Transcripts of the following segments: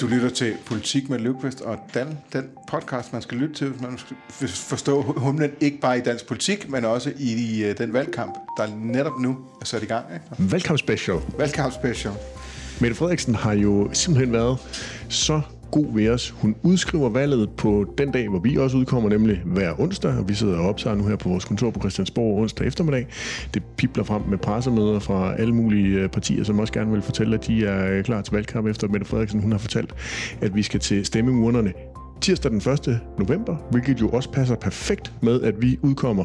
Du lytter til Politik med Løvqvist og Dan, den podcast, man skal lytte til, hvis man skal forstå humlen ikke bare i dansk politik, men også i, i øh, den valgkamp, der netop nu er sat i gang. Ikke? Valgkamp special. Valgkamp special. Mette Frederiksen har jo simpelthen været så god ved os. Hun udskriver valget på den dag, hvor vi også udkommer, nemlig hver onsdag, og vi sidder og optager nu her på vores kontor på Christiansborg onsdag eftermiddag. Det pipler frem med pressemøder fra alle mulige øh, partier, som også gerne vil fortælle, at de er øh, klar til valgkamp efter Mette Frederiksen. Hun har fortalt, at vi skal til stemmeurnerne tirsdag den 1. november, hvilket jo også passer perfekt med, at vi udkommer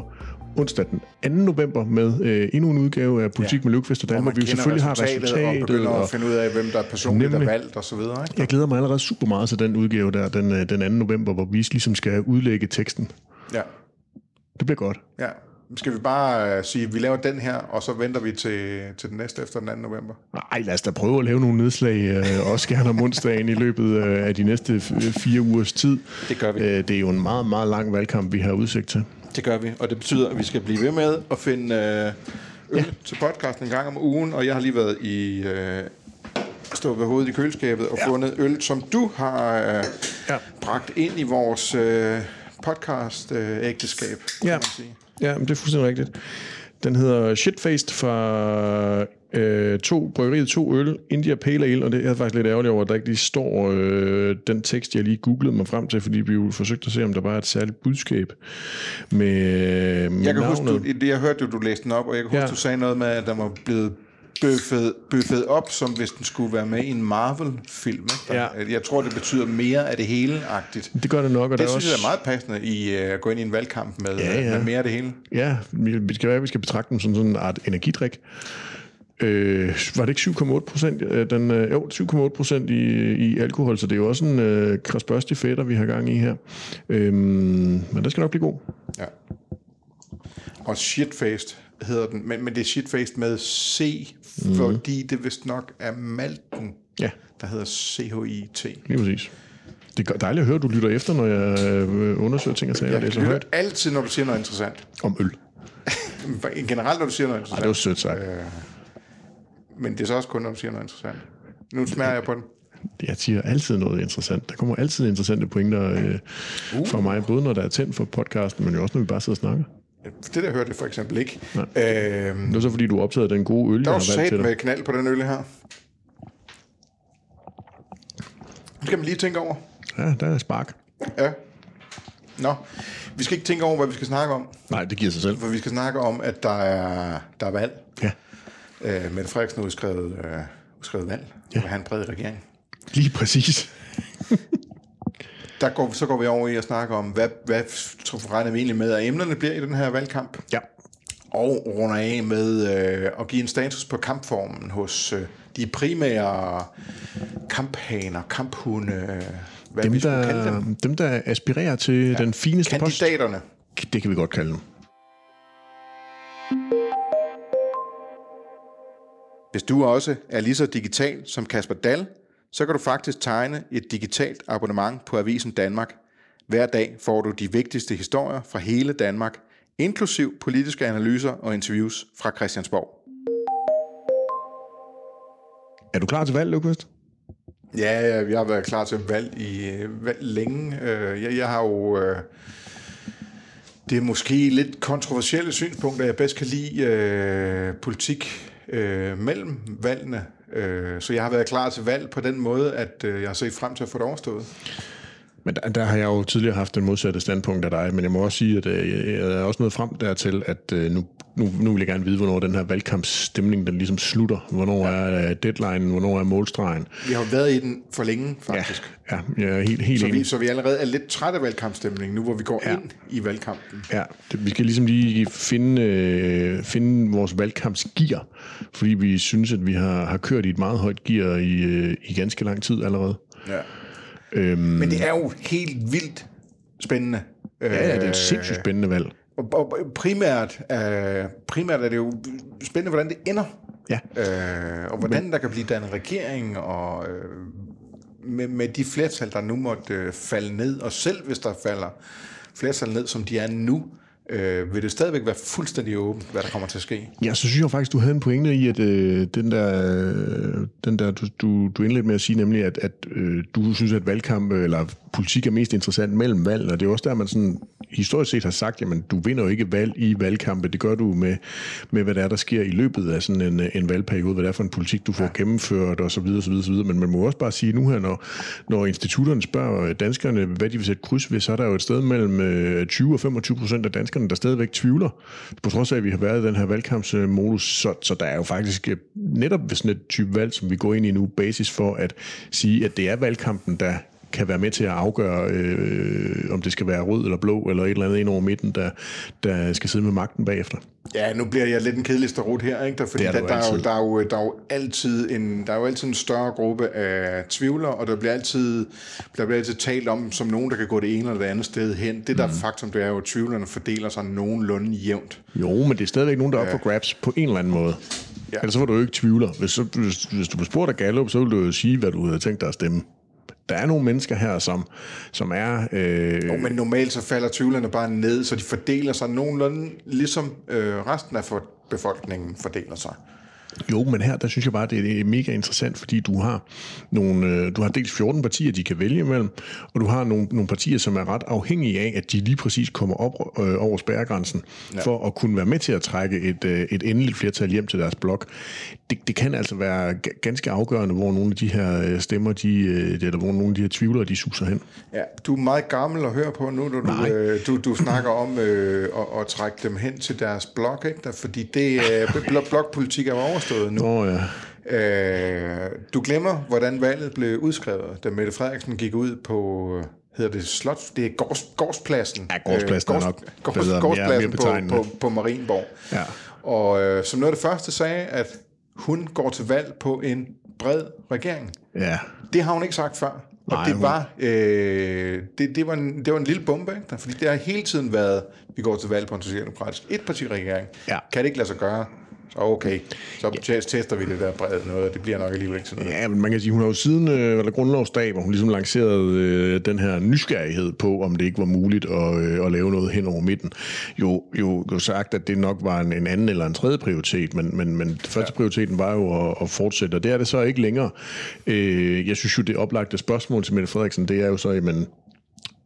onsdag den 2. november med øh, endnu en udgave af Politik ja. med Løvqvist og Dan, hvor vi selvfølgelig har resultatet. Og begynder at finde ud af, hvem der er personligt nemlig, er valgt og så videre. Ikke? Jeg glæder mig allerede super meget til den udgave der, den, øh, den 2. november, hvor vi ligesom skal udlægge teksten. Ja. Det bliver godt. Ja. Skal vi bare uh, sige, at vi laver den her, og så venter vi til, til den næste efter den 2. november? Nej, lad os da prøve at lave nogle nedslag, uh, også gerne om onsdagen i løbet uh, af de næste fire ugers tid. Det gør vi. Uh, det er jo en meget, meget lang valgkamp, vi har udsigt til. Det gør vi, og det betyder, at vi skal blive ved med at finde øh, øl ja. til podcasten en gang om ugen, og jeg har lige været i... Øh, stået ved hovedet i køleskabet og ja. fundet øl, som du har øh, ja. bragt ind i vores øh, podcast-ægteskab, øh, ja. man sige. Ja, men det er fuldstændig rigtigt. Den hedder Shitfaced fra øh, to bryggeriet, to øl, India Pale Ale, og det er faktisk lidt ærgerligt over, at der ikke lige står øh, den tekst, jeg lige googlede mig frem til, fordi vi jo forsøgte at se, om der var et særligt budskab med, med Jeg kan navnet. huske, du, jeg hørte jo, du læste den op, og jeg kan huske, ja. du sagde noget med, at der var blevet bøffet, bøffet op, som hvis den skulle være med i en Marvel-film. Ikke? Ja. Jeg tror, det betyder mere af det hele-agtigt. Det gør det nok. Og det synes også... jeg er meget passende i øh, at gå ind i en valgkamp med, ja, ja. med mere af det hele. Ja, vi skal være, vi skal betragte den som sådan en art energidrik. Øh, var det ikke 7,8 procent? Øh, den, øh, jo, 7,8 procent i, i alkohol, så det er jo også en øh, krasbørstig fætter, vi har gang i her. Øh, men det skal nok blive god. Ja. Og shitfaced hedder den, men, men det er shitfaced med C, mm. fordi det vist nok er malten, ja. der hedder CHIT. Lige præcis. Det er dejligt at høre, at du lytter efter, når jeg øh, undersøger ting og sager. Jeg lytter højt. altid, når du siger noget interessant. Om øl. Generelt, når du siger noget interessant. Ej, det var sødt sagt. Øh, men det er så også kun, når du siger noget interessant. Nu smager jeg på den. Jeg siger altid noget interessant. Der kommer altid interessante pointer øh, uh. for mig, både når der er tændt for podcasten, men jo også når vi bare sidder og snakker. Det der hørte jeg for eksempel ikke. Øhm, det var så fordi, du optagede den gode øl, der var sat med knald på den øl her. Det skal man lige tænke over. Ja, der er spark. Ja. Nå, vi skal ikke tænke over, hvad vi skal snakke om. Nej, det giver sig selv. For vi skal snakke om, at der er, der er valg. Ja. Øh, Mette Frederiksen udskrevet, øh, udskrevet valg. Ja. En bred regering. Lige præcis. der går, så går vi over i at snakke om, hvad, hvad regner vi egentlig med, at emnerne bliver i den her valgkamp. Ja. Og runder af med øh, at give en status på kampformen hos øh, de primære kamphaner, kamphunde, hvad dem, vi der, kalde dem. Dem, der aspirerer til ja. den fineste Kandidaterne. post. Det kan vi godt kalde dem. Hvis du også er lige så digital som Kasper Dahl, så kan du faktisk tegne et digitalt abonnement på Avisen Danmark. Hver dag får du de vigtigste historier fra hele Danmark, inklusiv politiske analyser og interviews fra Christiansborg. Er du klar til valg, Lukas? Ja, jeg har været klar til valg i valg længe. Øh, jeg, jeg har jo... Øh, det er måske lidt kontroversielle synspunkter, jeg bedst kan lide øh, politik øh, mellem valgene. Øh, så jeg har været klar til valg på den måde, at øh, jeg har set frem til at få det overstået. Men der, der har jeg jo tidligere haft den modsatte standpunkt af dig, men jeg må også sige, at øh, jeg er også nået frem dertil, at øh, nu, nu, nu vil jeg gerne vide, hvornår den her valgkampsstemning den ligesom slutter. Hvornår ja. er øh, deadline, hvornår er målstregen. Vi har jo været i den for længe, faktisk. Ja, ja jeg er helt, helt så, vi, så vi allerede er lidt træt af valgkampstemningen, nu hvor vi går ja. ind i valgkampen. Ja, det, vi skal ligesom lige finde, øh, finde vores valgkampsgear, fordi vi synes, at vi har, har kørt i et meget højt gear i, øh, i ganske lang tid allerede. Ja. Øhm, Men det er jo helt vildt spændende. Ja, ja det er et sindssygt spændende valg. Og, primært, øh, primært er det jo spændende, hvordan det ender. Ja. Øh, og hvordan Men, der kan blive dannet regering, og øh, med, med de flertal, der nu måtte øh, falde ned, og selv hvis der falder flertal ned, som de er nu, øh, vil det stadigvæk være fuldstændig åbent, hvad der kommer til at ske? Ja, så synes jeg faktisk, du havde en pointe i, at øh, den der, øh, den der du, du, du indledte med at sige, nemlig, at, at øh, du synes, at valgkamp eller politik er mest interessant mellem valg, og det er også der, man sådan historisk set har sagt, jamen du vinder jo ikke valg i valgkampe, det gør du med, med hvad der er, der sker i løbet af sådan en, en valgperiode, hvad det er for en politik, du får ja. gennemført og så videre, så videre, så videre. Men man må også bare sige nu her, når, når institutterne spørger danskerne, hvad de vil sætte kryds ved, så er der jo et sted mellem 20 og 25 procent af danskerne, der stadigvæk tvivler, på trods af, at vi har været i den her valgkampsmodus, så, så der er jo faktisk øh, netop ved sådan et type valg, som vi går ind i nu, basis for at sige, at det er valgkampen, der kan være med til at afgøre, øh, om det skal være rød eller blå, eller et eller andet ind over midten, der, der skal sidde med magten bagefter. Ja, nu bliver jeg lidt en kedelig starut her, ikke? Der, fordi der, der, der, er jo, der, er jo, der er jo altid en, der er jo altid en større gruppe af tvivlere, og der bliver altid, der bliver altid talt om som nogen, der kan gå det ene eller det andet sted hen. Det der mm. faktum, det er jo, at tvivlerne fordeler sig nogenlunde jævnt. Jo, men det er stadigvæk nogen, der er op for grabs på en eller anden måde. Ja. Ellers så var du jo ikke tvivler. Hvis, hvis, hvis du blev spurgt af Gallup, så ville du jo sige, hvad du havde tænkt dig at stemme der er nogle mennesker her, som, som er... Øh... Jo, men normalt så falder tvivlerne bare ned, så de fordeler sig nogenlunde, ligesom øh, resten af befolkningen fordeler sig. Jo, men her, der synes jeg bare, det er mega interessant, fordi du har nogle, øh, du har dels 14 partier, de kan vælge imellem, og du har nogle, nogle partier, som er ret afhængige af, at de lige præcis kommer op øh, over spærregrænsen, ja. for at kunne være med til at trække et, øh, et endeligt flertal hjem til deres blok. Det, det kan altså være ganske afgørende, hvor nogle af de her øh, stemmer, de, øh, eller hvor nogle af de her tvivlere, de suser hen. Ja, du er meget gammel at høre på nu, når du, øh, du, du snakker om øh, at, at trække dem hen til deres blok, ikke? Fordi det, øh, blokpolitik er over overstået nu. Oh, ja. Øh, du glemmer, hvordan valget blev udskrevet, da Mette Frederiksen gik ud på hedder det slot, det er gårds, gårdspladsen. Ja, gårdspladsen øh, gårds, er nok gårds, bedre, gårdspladsen mere, mere på, på, på Marienborg. Ja. Og øh, som noget af det første sagde, at hun går til valg på en bred regering. Ja. Det har hun ikke sagt før. Og Nej, det, var, øh, det, det, var en, det var en lille bombe, ikke? fordi det har hele tiden været, vi går til valg på en socialdemokratisk etpartiregering. Ja. Kan det ikke lade sig gøre? Okay, så ja. tester vi det der bredt noget, og det bliver nok alligevel ikke sådan noget. Ja, men man kan sige, hun har jo siden øh, eller grundlovsdag, hvor hun ligesom lancerede øh, den her nysgerrighed på, om det ikke var muligt at, øh, at lave noget hen over midten, jo, jo, jo sagt, at det nok var en, en anden eller en tredje prioritet, men, men, men første ja. prioriteten var jo at, at fortsætte, og det er det så ikke længere. Øh, jeg synes jo, det oplagte spørgsmål til Mette Frederiksen, det er jo så, jamen,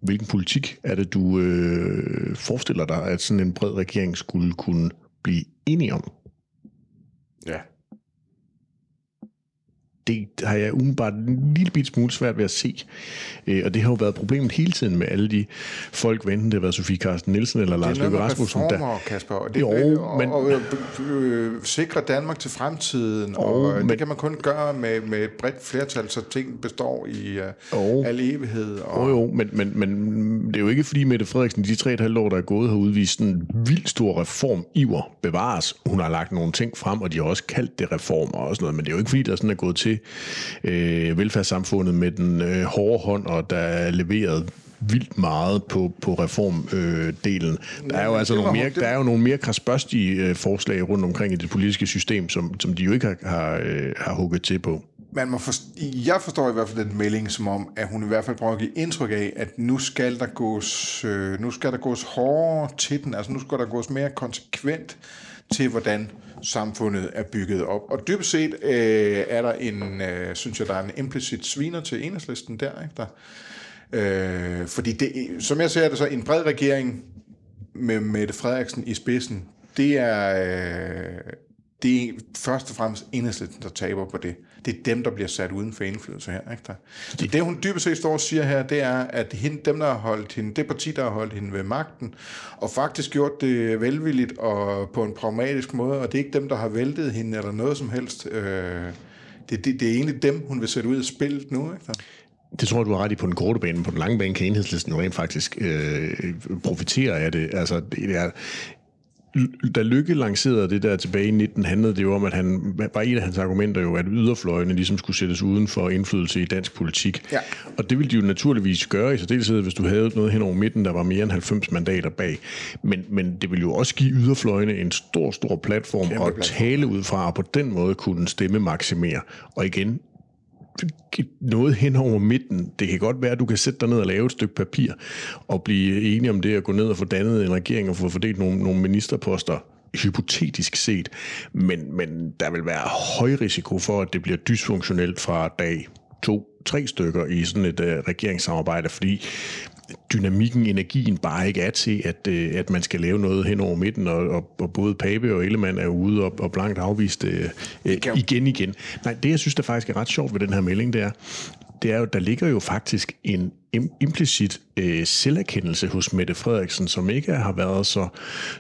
hvilken politik er det, du øh, forestiller dig, at sådan en bred regering skulle kunne blive enige om? Ja. Det har jeg umiddelbart en lille bit smule svært ved at se. Øh, og det har jo været problemet hele tiden med alle de folk, enten det har været Sofie Carsten Nielsen eller Lars Løkke Rasmussen. Det er noget Kasper. Og det, jo, og, men, og, og øh, sikre Danmark til fremtiden. Jo, og men, det kan man kun gøre med, med et bredt flertal, så ting består i uh, al evighed. Og, jo, jo, men, men, men det er jo ikke fordi Mette Frederiksen, de tre et halvt år, der er gået, har udvist en vildt stor reformiver bevares. Hun har lagt nogle ting frem, og de har også kaldt det reformer og sådan noget, men det er jo ikke fordi, der sådan er gået til øh, velfærdssamfundet med den øh, hårde hånd, og der er leveret vildt meget på, på reformdelen. Øh, der er jo altså nogle mere, der er jo nogle mere krasbørstige øh, forslag rundt omkring i det politiske system, som, som de jo ikke har, har, øh, har hugget til på. Man må forstå, jeg forstår i hvert fald den melding som om, at hun i hvert fald prøver at give indtryk af, at nu skal der gås, øh, nu skal der gås hårdere til den, altså nu skal der gås mere konsekvent til, hvordan samfundet er bygget op. Og dybest set øh, er der en, øh, synes jeg, der er en implicit sviner til enhedslisten der, ikke? der øh, fordi det, som jeg ser det så, en bred regering med Mette Frederiksen i spidsen, det er, øh, det er først og fremmest enhedslisten, der taber på det. Det er dem, der bliver sat uden for indflydelse her. Ikke? Så det, hun dybest set står og siger her, det er, at hende, dem, der har holdt hende, det parti, der har holdt hende ved magten, og faktisk gjort det velvilligt og på en pragmatisk måde, og det er ikke dem, der har væltet hende eller noget som helst. Øh, det, det, det er egentlig dem, hun vil sætte ud af spillet nu. Ikke? Det tror jeg, du har ret i på den korte bane. På den lange bane kan enhedslisten jo rent faktisk øh, profitere af det. Altså, det er, da Lykke lancerede det der tilbage i 19, handlede det jo om, at han var et af hans argumenter jo, at yderfløjene ligesom skulle sættes uden for indflydelse i dansk politik. Ja. Og det ville de jo naturligvis gøre i særdeleshed, hvis du havde noget hen over midten, der var mere end 90 mandater bag. Men, men det ville jo også give yderfløjene en stor, stor platform Kæmpe at platform. tale ud fra, og på den måde kunne stemme maksimere. Og igen, noget hen over midten. Det kan godt være, at du kan sætte dig ned og lave et stykke papir og blive enige om det at gå ned og få dannet en regering og få fordelt nogle, nogle ministerposter hypotetisk set, men, men der vil være høj risiko for, at det bliver dysfunktionelt fra dag to, tre stykker i sådan et uh, regeringssamarbejde, fordi dynamikken, energien bare ikke er til, at, uh, at man skal lave noget hen over midten, og, og, og både Pape og Ellemann er ude og, og blankt afvist uh, uh, igen igen. Nej, det jeg synes, der faktisk er ret sjovt ved den her melding, det er, det er jo, der ligger jo faktisk en implicit øh, selverkendelse hos Mette Frederiksen, som ikke har været så,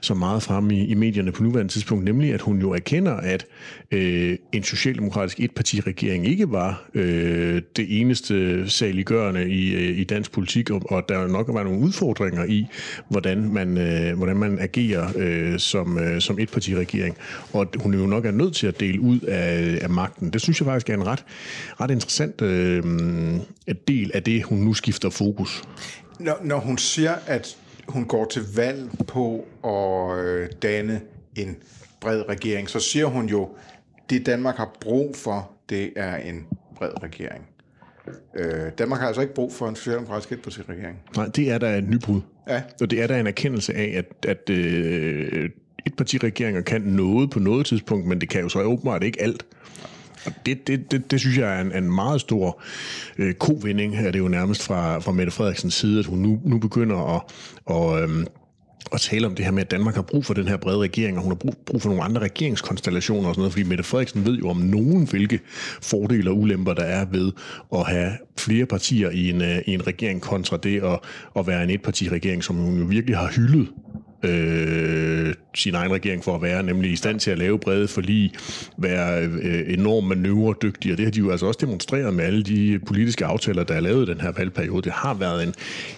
så meget fremme i, i medierne på nuværende tidspunkt, nemlig at hun jo erkender, at øh, en socialdemokratisk etpartiregering ikke var øh, det eneste saliggørende i, øh, i dansk politik, og, og der nok var nogle udfordringer i, hvordan man, øh, hvordan man agerer øh, som, øh, som etpartiregering, og at hun jo nok er nødt til at dele ud af, af magten. Det synes jeg faktisk er en ret, ret interessant øh, del af det, hun nu skifter fokus. Når, når hun siger, at hun går til valg på at øh, danne en bred regering, så siger hun jo, det Danmark har brug for, det er en bred regering. Øh, Danmark har altså ikke brug for en socialdemokratisk etpartiregering. Nej, det er der et nybrud. Ja. Og det er der en erkendelse af, at, at øh, etpartiregeringer kan noget på noget tidspunkt, men det kan jo så åbenbart ikke alt. Det, det, det, det synes jeg er en, en meget stor øh, kovinding, er det jo nærmest fra, fra Mette Frederiksens side, at hun nu, nu begynder at, og, øhm, at tale om det her med, at Danmark har brug for den her brede regering, og hun har brug, brug for nogle andre regeringskonstellationer og sådan noget, fordi Mette Frederiksen ved jo om nogen, hvilke fordele og ulemper der er ved at have flere partier i en, øh, i en regering kontra det at, at være en etpartiregering, som hun jo virkelig har hyldet øh, sin egen regering for at være, nemlig i stand til at lave brede forlig, være øh, enormt manøvredygtig, og det har de jo altså også demonstreret med alle de politiske aftaler, der er lavet i den her valgperiode. Det har været en,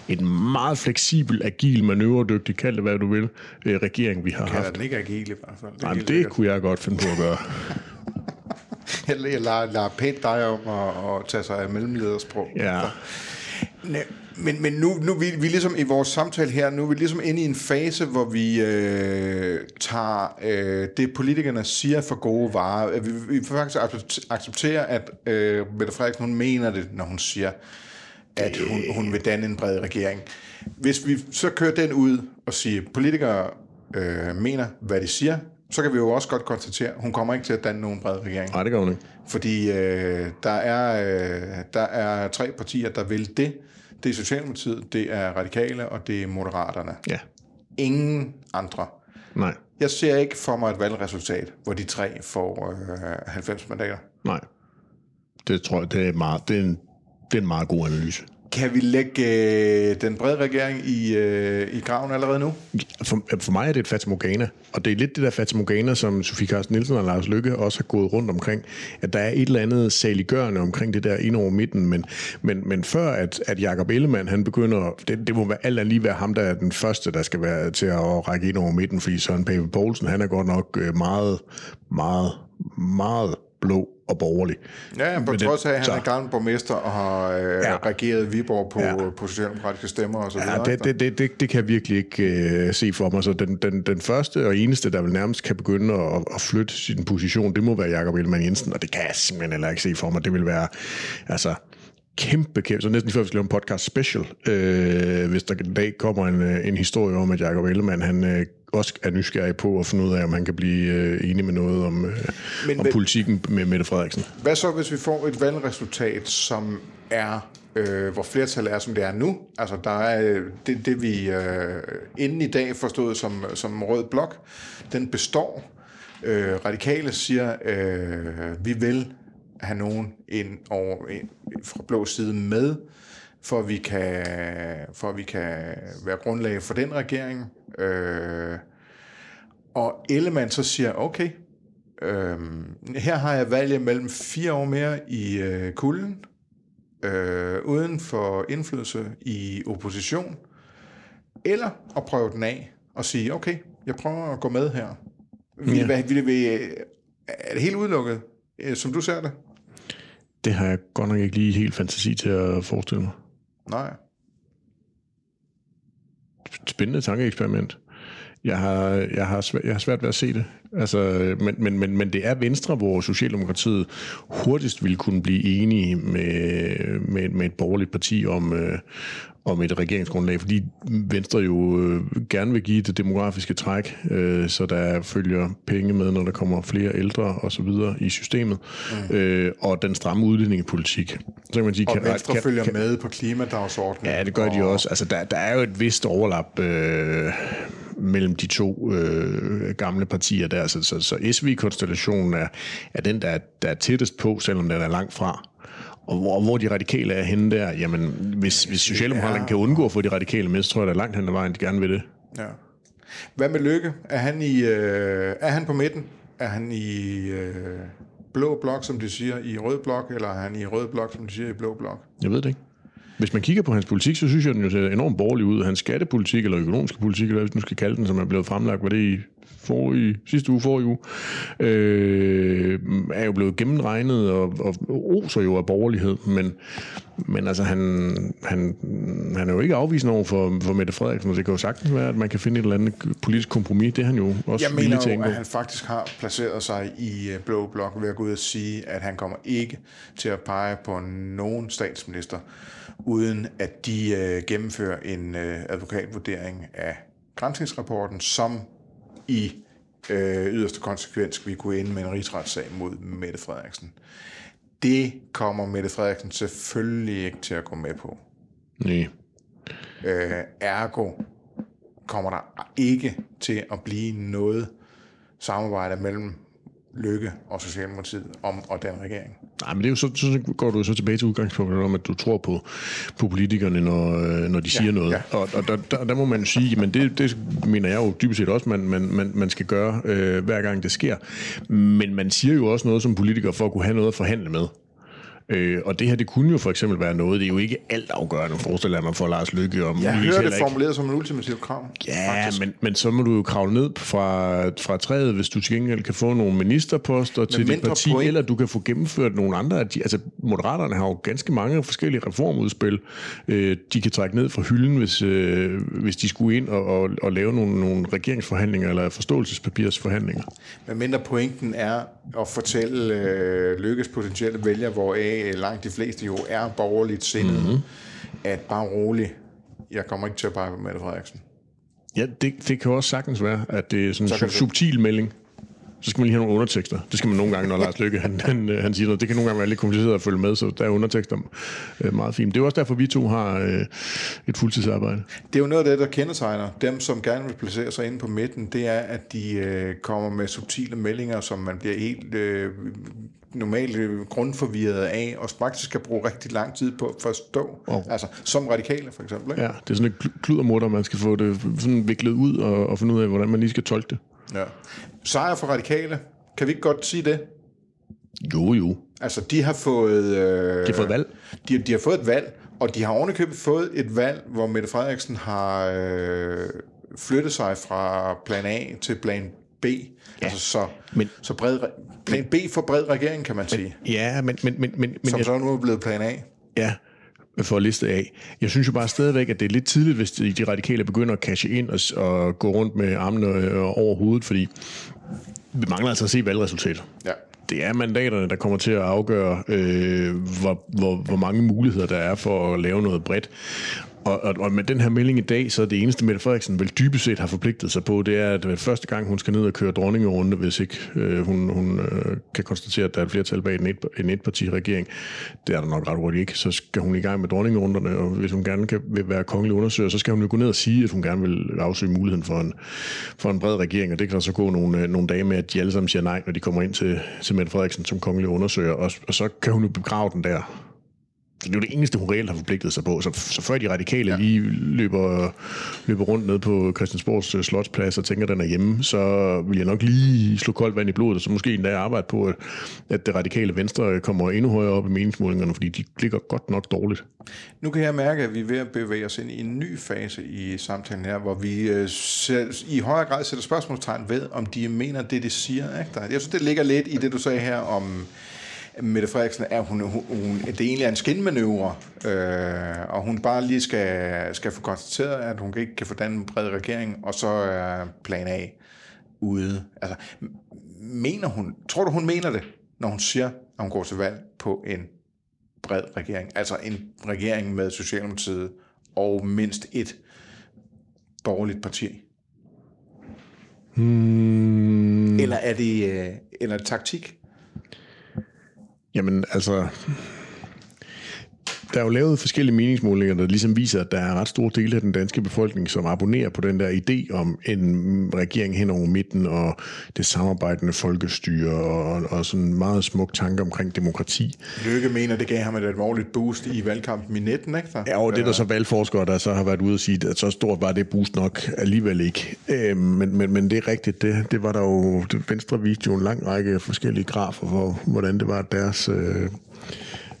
en meget fleksibel, agil, manøvredygtig, kald det hvad du vil, øh, regering, vi har haft. den ikke agil i hvert fald. Det Nej, men helt det kunne jeg godt finde på at gøre. Jeg lader, lader pænt dig om at, at tage sig af mellemledersprog. Ja. Men, men nu, nu vi, vi ligesom i vores samtale her, nu er vi ligesom inde i en fase, hvor vi øh, tager øh, det, politikerne siger for gode varer. Vi, vi får faktisk accept- acceptere, at øh, Mette Frederiksen, hun mener det, når hun siger, at hun, hun vil danne en bred regering. Hvis vi så kører den ud og siger, at politikere øh, mener, hvad de siger, så kan vi jo også godt konstatere, at hun kommer ikke til at danne nogen bred regering. Nej, det gør hun ikke. Fordi øh, der, er, øh, der er tre partier, der vil det. Det er Socialdemokratiet, det er Radikale, og det er Moderaterne. Ja. Ingen andre. Nej. Jeg ser ikke for mig et valgresultat, hvor de tre får øh, 90 mandater. Nej. Det tror jeg, det er, meget, det er, en, det er en meget god analyse. Kan vi lægge øh, den brede regering i, øh, i graven allerede nu? For, øh, for mig er det et fatamorgana, og det er lidt det der fatamorgana, som Sofie Carsten Nielsen og Lars Lykke også har gået rundt omkring, at der er et eller andet saliggørende omkring det der ind over midten, men, men, men før at, at Jacob Ellemann, han begynder, det, det må være alt lige være ham, der er den første, der skal være til at række ind over midten, fordi Søren Pape Poulsen, han er godt nok øh, meget, meget, meget blå og borgerlig. Ja, på trods af, at han så- er gammel borgmester og har øh, Ja. regeret Viborg på, Ja. på socialdemokratiske stemmer og så videre. Ja, det, det, det, det, det kan jeg virkelig ikke øh, se for mig. Så den, den, den første og eneste, der vel nærmest kan begynde at, at flytte sin position, det må være Jakob Ellemann Jensen, og det kan jeg simpelthen heller ikke se for mig. Det vil være, altså, kæmpe, kæmpe, så næsten lige før vi skal lave en podcast special, øh, hvis der en dag kommer en, øh, en historie om, at Jacob Ellemann, han øh, også er nysgerrig på at finde ud af, om han kan blive øh, enig med noget om, øh, Men- om men- politikken med Mette Frederiksen. Hvad så, hvis vi får et valgresultat, som er, øh, hvor flertallet er, som det er nu? Altså, der er øh, det, det vi øh, inden i dag forstået som, som rød blok, den består. Øh, radikale siger, øh, vi vil have nogen ind over, ind, fra blå side med, for at vi kan, for at vi kan være grundlag for den regering. Øh, og Ellemann så siger, okay, Øhm, her har jeg valget mellem fire år mere i øh, kulden, øh, uden for indflydelse i opposition, eller at prøve den af og sige, okay, jeg prøver at gå med her. Vil, Ja. ja. vil, vil, er det helt udelukket, øh, som du ser det? Det har jeg godt nok ikke lige helt fantasi til at forestille mig. Nej. spændende tankeeksperiment. Jeg har, jeg, har svært, jeg har svært ved at se det. Altså, men, men, men, men det er Venstre, hvor Socialdemokratiet hurtigst ville kunne blive enige med, med, med et borgerligt parti om, øh, om et regeringsgrundlag, fordi Venstre jo øh, gerne vil give det demografiske træk, øh, så der følger penge med, når der kommer flere ældre og så videre i systemet, mm. øh, og den stramme udlændingepolitik. Så kan man sige, og kan, Venstre kan, følger kan, med på klimadagsordenen. Ja, det gør og... de også. Altså, der, der er jo et vist overlap øh, mellem de to øh, gamle partier der, så, så, så SV-konstellationen er, er den, der, der er tættest på, selvom den er langt fra. Og hvor, hvor de radikale er henne der, jamen, hvis, hvis Socialdemokraterne ja. kan undgå at få de radikale med, så tror jeg, er langt hen ad vejen, de gerne vil det. Ja. Hvad med Lykke? Er han, i, øh, er han på midten? Er han i øh, blå blok, som de siger, i rød blok, eller er han i rød blok, som de siger, i blå blok? Jeg ved det ikke. Hvis man kigger på hans politik, så synes jeg, den jo ser enormt borgerlig ud. Hans skattepolitik, eller økonomiske politik, eller hvad vi nu skal kalde den, som er blevet fremlagt, var det i forrige, sidste uge, forrige uge, øh, er jo blevet gennemregnet og, og oser jo af borgerlighed, men, men altså han, han, han er jo ikke afvisende over for, for Mette Frederiksen, og det kan jo sagtens være, at man kan finde et eller andet politisk kompromis. Det er han jo også Jeg mener jo, at han faktisk har placeret sig i øh, Blå Blok ved at gå ud og sige, at han kommer ikke til at pege på nogen statsminister, uden at de øh, gennemfører en øh, advokatvurdering af grænsningsrapporten, som i øh, yderste konsekvens vi kunne ende med en rigsretssag mod Mette Frederiksen. Det kommer Mette Frederiksen selvfølgelig ikke til at gå med på. Nej. Øh, ergo kommer der ikke til at blive noget samarbejde mellem Lykke og Socialdemokratiet om, og den regering. Nej, men det er jo så, så går du så tilbage til udgangspunktet om, at du tror på, på politikerne, når, øh, når de siger ja, noget. Ja. Og, og der, der, der må man sige, men det, det mener jeg jo dybest set også, man, man, man, man skal gøre øh, hver gang det sker. Men man siger jo også noget som politiker for at kunne have noget at forhandle med. Øh, og det her, det kunne jo for eksempel være noget, det er jo ikke alt afgørende, forestiller jeg mig for Lars Lykke. Om jeg hører det formuleret som en ultimativ krav. Ja, men, men så må du jo kravle ned fra, fra træet, hvis du til gengæld kan få nogle ministerposter men til dit parti, point. eller du kan få gennemført nogle andre. Altså, Moderaterne har jo ganske mange forskellige reformudspil, øh, de kan trække ned fra hylden, hvis, øh, hvis de skulle ind og, og, og lave nogle, nogle regeringsforhandlinger eller forståelsespapirsforhandlinger. Men mindre pointen er at fortælle øh, Lykkes potentielle vælgere, hvor A Øh, langt de fleste jo er borgerligt sindet, mm-hmm. at bare rolig, jeg kommer ikke til at pege på Mette Frederiksen. Ja, det, det kan også sagtens være, at det er sådan en su- subtil melding. Så skal man lige have nogle undertekster. Det skal man nogle gange, når Lars Lykke han, han, øh, han siger noget. Det kan nogle gange være lidt kompliceret at følge med, så der er undertekster øh, meget fint. Det er også derfor, vi to har øh, et fuldtidsarbejde. Det er jo noget af det, der kendetegner dem, som gerne vil placere sig inde på midten. Det er, at de øh, kommer med subtile meldinger, som man bliver helt øh, normalt øh, grundforvirret af, og faktisk skal bruge rigtig lang tid på at forstå. Oh. Altså, som radikale, for eksempel. Ikke? Ja, det er sådan et kludermutter, man skal få det sådan viklet ud og, og finde ud af, hvordan man lige skal tolke det. Ja. Sejr for radikale. Kan vi ikke godt sige det? Jo, jo. Altså, de har fået... Øh, de har fået valg. De, de har fået et valg, og de har ovenikøbet fået et valg, hvor Mette Frederiksen har øh, flyttet sig fra plan A til plan B. Ja, altså så, men, så bred, plan B for bred regering, kan man sige. Ja, men... men, men, men som jeg, så nu er blevet plan A. Ja, for at liste af. Jeg synes jo bare stadigvæk, at det er lidt tidligt, hvis de, de radikale begynder at cashe ind og, og gå rundt med armene øh, over hovedet, fordi vi mangler altså at se valgresultatet. Ja. Det er mandaterne, der kommer til at afgøre, øh, hvor, hvor, hvor mange muligheder der er for at lave noget bredt. Og, og, og med den her melding i dag, så er det eneste, Mette Frederiksen vel dybest set har forpligtet sig på, det er, at det første gang, hun skal ned og køre dronningerunde, hvis ikke øh, hun, hun øh, kan konstatere, at der er et flertal bag en, et, en etpartiregering, Det er der nok ret hurtigt ikke. Så skal hun i gang med dronningerunderne, og hvis hun gerne kan, vil være kongelig undersøger, så skal hun jo gå ned og sige, at hun gerne vil afsøge muligheden for en, for en bred regering, og det kan så gå nogle, øh, nogle dage med, at de alle sammen siger nej, når de kommer ind til, til Mette Frederiksen som kongelig undersøger, og, og så kan hun jo begrave den der det er jo det eneste, hun reelt har forpligtet sig på. Så, så før de radikale ja. lige løber, løber rundt ned på Christiansborgs øh, slotsplads og tænker, at den er hjemme, så vil jeg nok lige slå koldt vand i blodet, og så måske endda arbejde på, at, at det radikale venstre kommer endnu højere op i meningsmålingerne, fordi de ligger godt nok dårligt. Nu kan jeg mærke, at vi er ved at bevæge os ind i en ny fase i samtalen her, hvor vi øh, i højere grad sætter spørgsmålstegn ved, om de mener det, de siger. Ikke? Jeg synes, det ligger lidt i det, du sagde her om Mette Frederiksen, er hun, hun, det egentlig er en skinmanøvre, øh, og hun bare lige skal, skal få konstateret, at hun ikke kan få den en bred regering, og så er plan A ude. Altså, mener hun, tror du, hun mener det, når hun siger, at hun går til valg på en bred regering, altså en regering med Socialdemokratiet og mindst et borgerligt parti? Hmm. Eller er det øh, eller taktik? Jamen, altså... Der er jo lavet forskellige meningsmålinger, der ligesom viser, at der er ret stor del af den danske befolkning, som abonnerer på den der idé om en regering hen over midten og det samarbejdende folkestyre og, og sådan en meget smuk tanke omkring demokrati. Lykke mener, det gav ham et alvorligt boost i valgkampen i 19, ikke? Ja, og det er der så valgforskere, der så har været ude og sige, at så stort var det boost nok alligevel ikke. Øh, men, men, men det er rigtigt, det, det var der jo, Venstre viste jo en lang række forskellige grafer for, hvordan det var deres... Øh,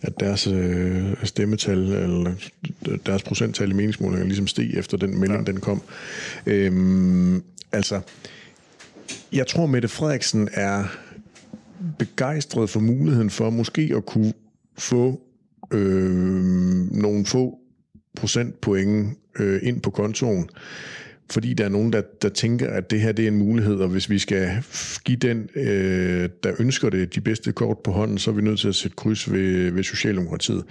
at deres øh, stemmetal, eller deres procenttal i meningsmålinger ligesom steg efter den melding, ja. den kom. Øhm, altså, jeg tror, Mette Frederiksen er begejstret for muligheden for måske at kunne få øh, nogle få procentpoint øh, ind på kontoen, fordi der er nogen, der, der tænker, at det her det er en mulighed, og hvis vi skal give den, øh, der ønsker det, de bedste kort på hånden, så er vi nødt til at sætte kryds ved, ved Socialdemokratiet.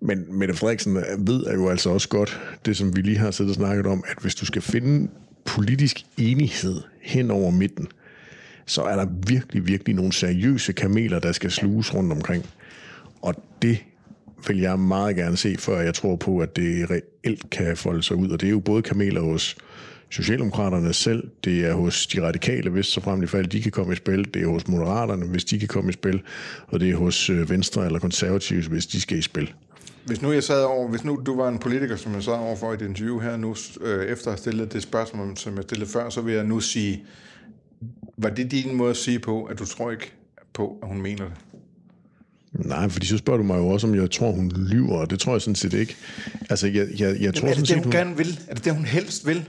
Men Mette Frederiksen ved er jo altså også godt, det som vi lige har siddet og snakket om, at hvis du skal finde politisk enighed hen over midten, så er der virkelig, virkelig nogle seriøse kameler, der skal sluges rundt omkring. Og det vil jeg meget gerne se, før jeg tror på, at det reelt kan folde sig ud. Og det er jo både kameler hos Socialdemokraterne selv, det er hos de radikale, hvis så frem i fald de kan komme i spil, det er hos Moderaterne, hvis de kan komme i spil, og det er hos øh, Venstre eller Konservative, hvis de skal i spil. Hvis nu jeg sad over, hvis nu du var en politiker, som jeg sad over for i et interview her nu, øh, efter at have stillet det spørgsmål, som jeg stillede før, så vil jeg nu sige, var det din måde at sige på, at du tror ikke på, at hun mener det? Nej, fordi så spørger du mig jo også, om jeg tror, hun lyver, og det tror jeg sådan set ikke. Altså, jeg, jeg, jeg tror er det det, hun, hun gerne vil? Er det det, hun helst vil?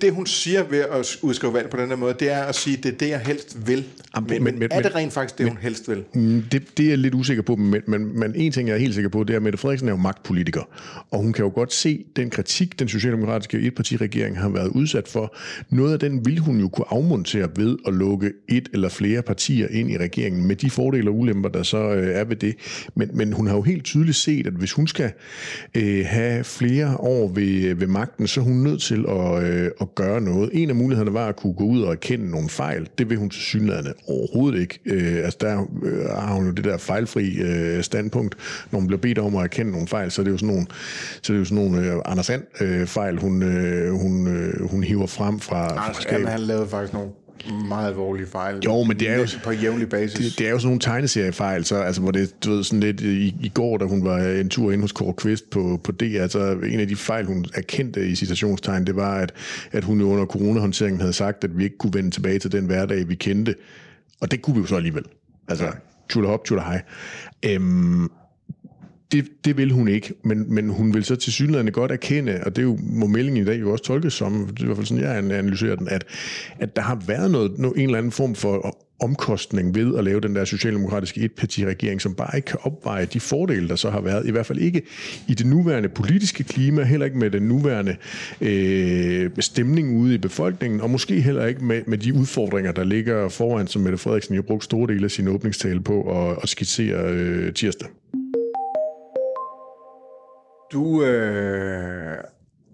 Det, hun siger ved at udskrive valg på den her måde, det er at sige, det er det, jeg helst vil. Men, men, men er det rent faktisk det, men, hun helst vil? Mm, det, det er jeg lidt usikker på, men, men, men en ting, jeg er helt sikker på, det er, at Mette Frederiksen er jo magtpolitiker, og hun kan jo godt se den kritik, den socialdemokratiske etpartiregering har været udsat for. Noget af den vil hun jo kunne afmontere ved at lukke et eller flere partier ind i regeringen, med de fordele og ulemper, der så øh, er ved det. Men, men hun har jo helt tydeligt set, at hvis hun skal øh, have flere år ved, ved magten, så er hun nødt til at, øh, at gøre noget. En af mulighederne var at kunne gå ud og erkende nogle fejl. Det vil hun til synligheden overhovedet ikke. Øh, altså der øh, har hun jo det der fejlfri øh, standpunkt. Når hun bliver bedt om at erkende nogle fejl, så er det jo sådan nogle, så er det jo sådan nogle øh, Anders Sand øh, fejl, hun, øh, hun, øh, hun hiver frem fra... Anders Sand, han lavede faktisk nogle meget alvorlige fejl. Jo, men det er jo på jævnlig basis. Det, det er jo sådan nogle tegneseriefejl, så altså hvor det du ved sådan lidt i, i går, da hun var en tur ind hos Kåre Kvist på på DR, altså en af de fejl hun erkendte i citationstegn, det var at at hun under coronahåndteringen havde sagt, at vi ikke kunne vende tilbage til den hverdag vi kendte. Og det kunne vi jo så alligevel. Altså, tjula hop, tjula hej. Øhm, det, det vil hun ikke, men, men hun vil så til synligheden godt erkende, og det er jo, må meldingen i dag jo også tolkes som, det er i hvert fald sådan, jeg analyserer den, at, at der har været noget, en eller anden form for omkostning ved at lave den der socialdemokratiske etpartiregering, som bare ikke kan opveje de fordele, der så har været. I hvert fald ikke i det nuværende politiske klima, heller ikke med den nuværende øh, stemning ude i befolkningen, og måske heller ikke med, med de udfordringer, der ligger foran, som Mette Frederiksen jo brugt store dele af sin åbningstale på at, at skitsere øh, tirsdag. Du øh,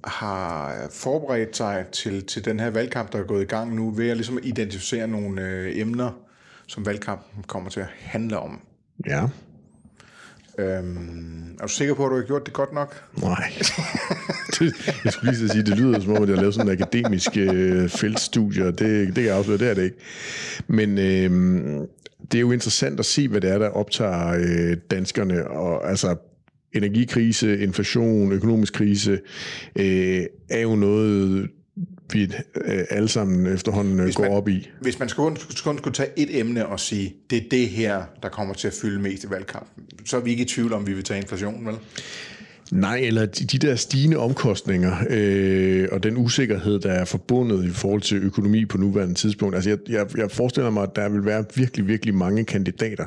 har forberedt sig til, til den her valgkamp, der er gået i gang nu, ved at ligesom identificere nogle øh, emner, som valgkampen kommer til at handle om. Ja. Øhm, er du sikker på, at du har gjort det godt nok? Nej. jeg skulle lige sige, det lyder som om, at jeg har lavet sådan en akademisk øh, feltstudie, og det, det kan jeg afsløre, det er det ikke. Men øh, det er jo interessant at se, hvad det er, der optager øh, danskerne, og altså energikrise, inflation, økonomisk krise, øh, er jo noget, vi øh, alle sammen efterhånden øh, hvis man, går op i. Hvis man skulle, skulle, skulle tage et emne og sige, det er det her, der kommer til at fylde mest i valgkampen, så er vi ikke i tvivl om, vi vil tage inflationen, vel? Nej, eller de, de der stigende omkostninger øh, og den usikkerhed, der er forbundet i forhold til økonomi på nuværende tidspunkt. Altså jeg, jeg, jeg forestiller mig, at der vil være virkelig, virkelig mange kandidater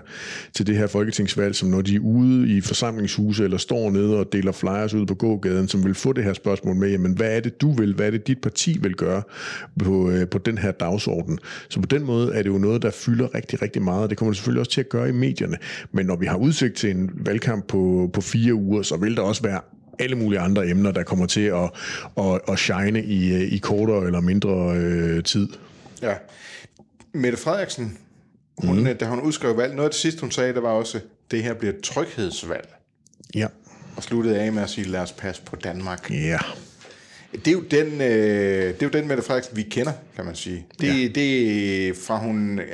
til det her folketingsvalg, som når de er ude i forsamlingshuse eller står nede og deler flyers ud på gågaden, som vil få det her spørgsmål med, jamen hvad er det, du vil, hvad er det, dit parti vil gøre på, øh, på den her dagsorden. Så på den måde er det jo noget, der fylder rigtig, rigtig meget, og det kommer det selvfølgelig også til at gøre i medierne. Men når vi har udsigt til en valgkamp på, på fire uger, så vil der også være alle mulige andre emner, der kommer til at, at, at shine i, i kortere eller mindre øh, tid. Ja. Mette Frederiksen, hun, mm. da hun udskrev valg, noget af det sidste, hun sagde, det var også, det her bliver et tryghedsvalg. Ja. Og sluttede af med at sige, lad os passe på Danmark. Ja. Det er jo den, øh, det er jo den Mette Frederiksen, vi kender, kan man sige. Det, ja. det fra hun øh,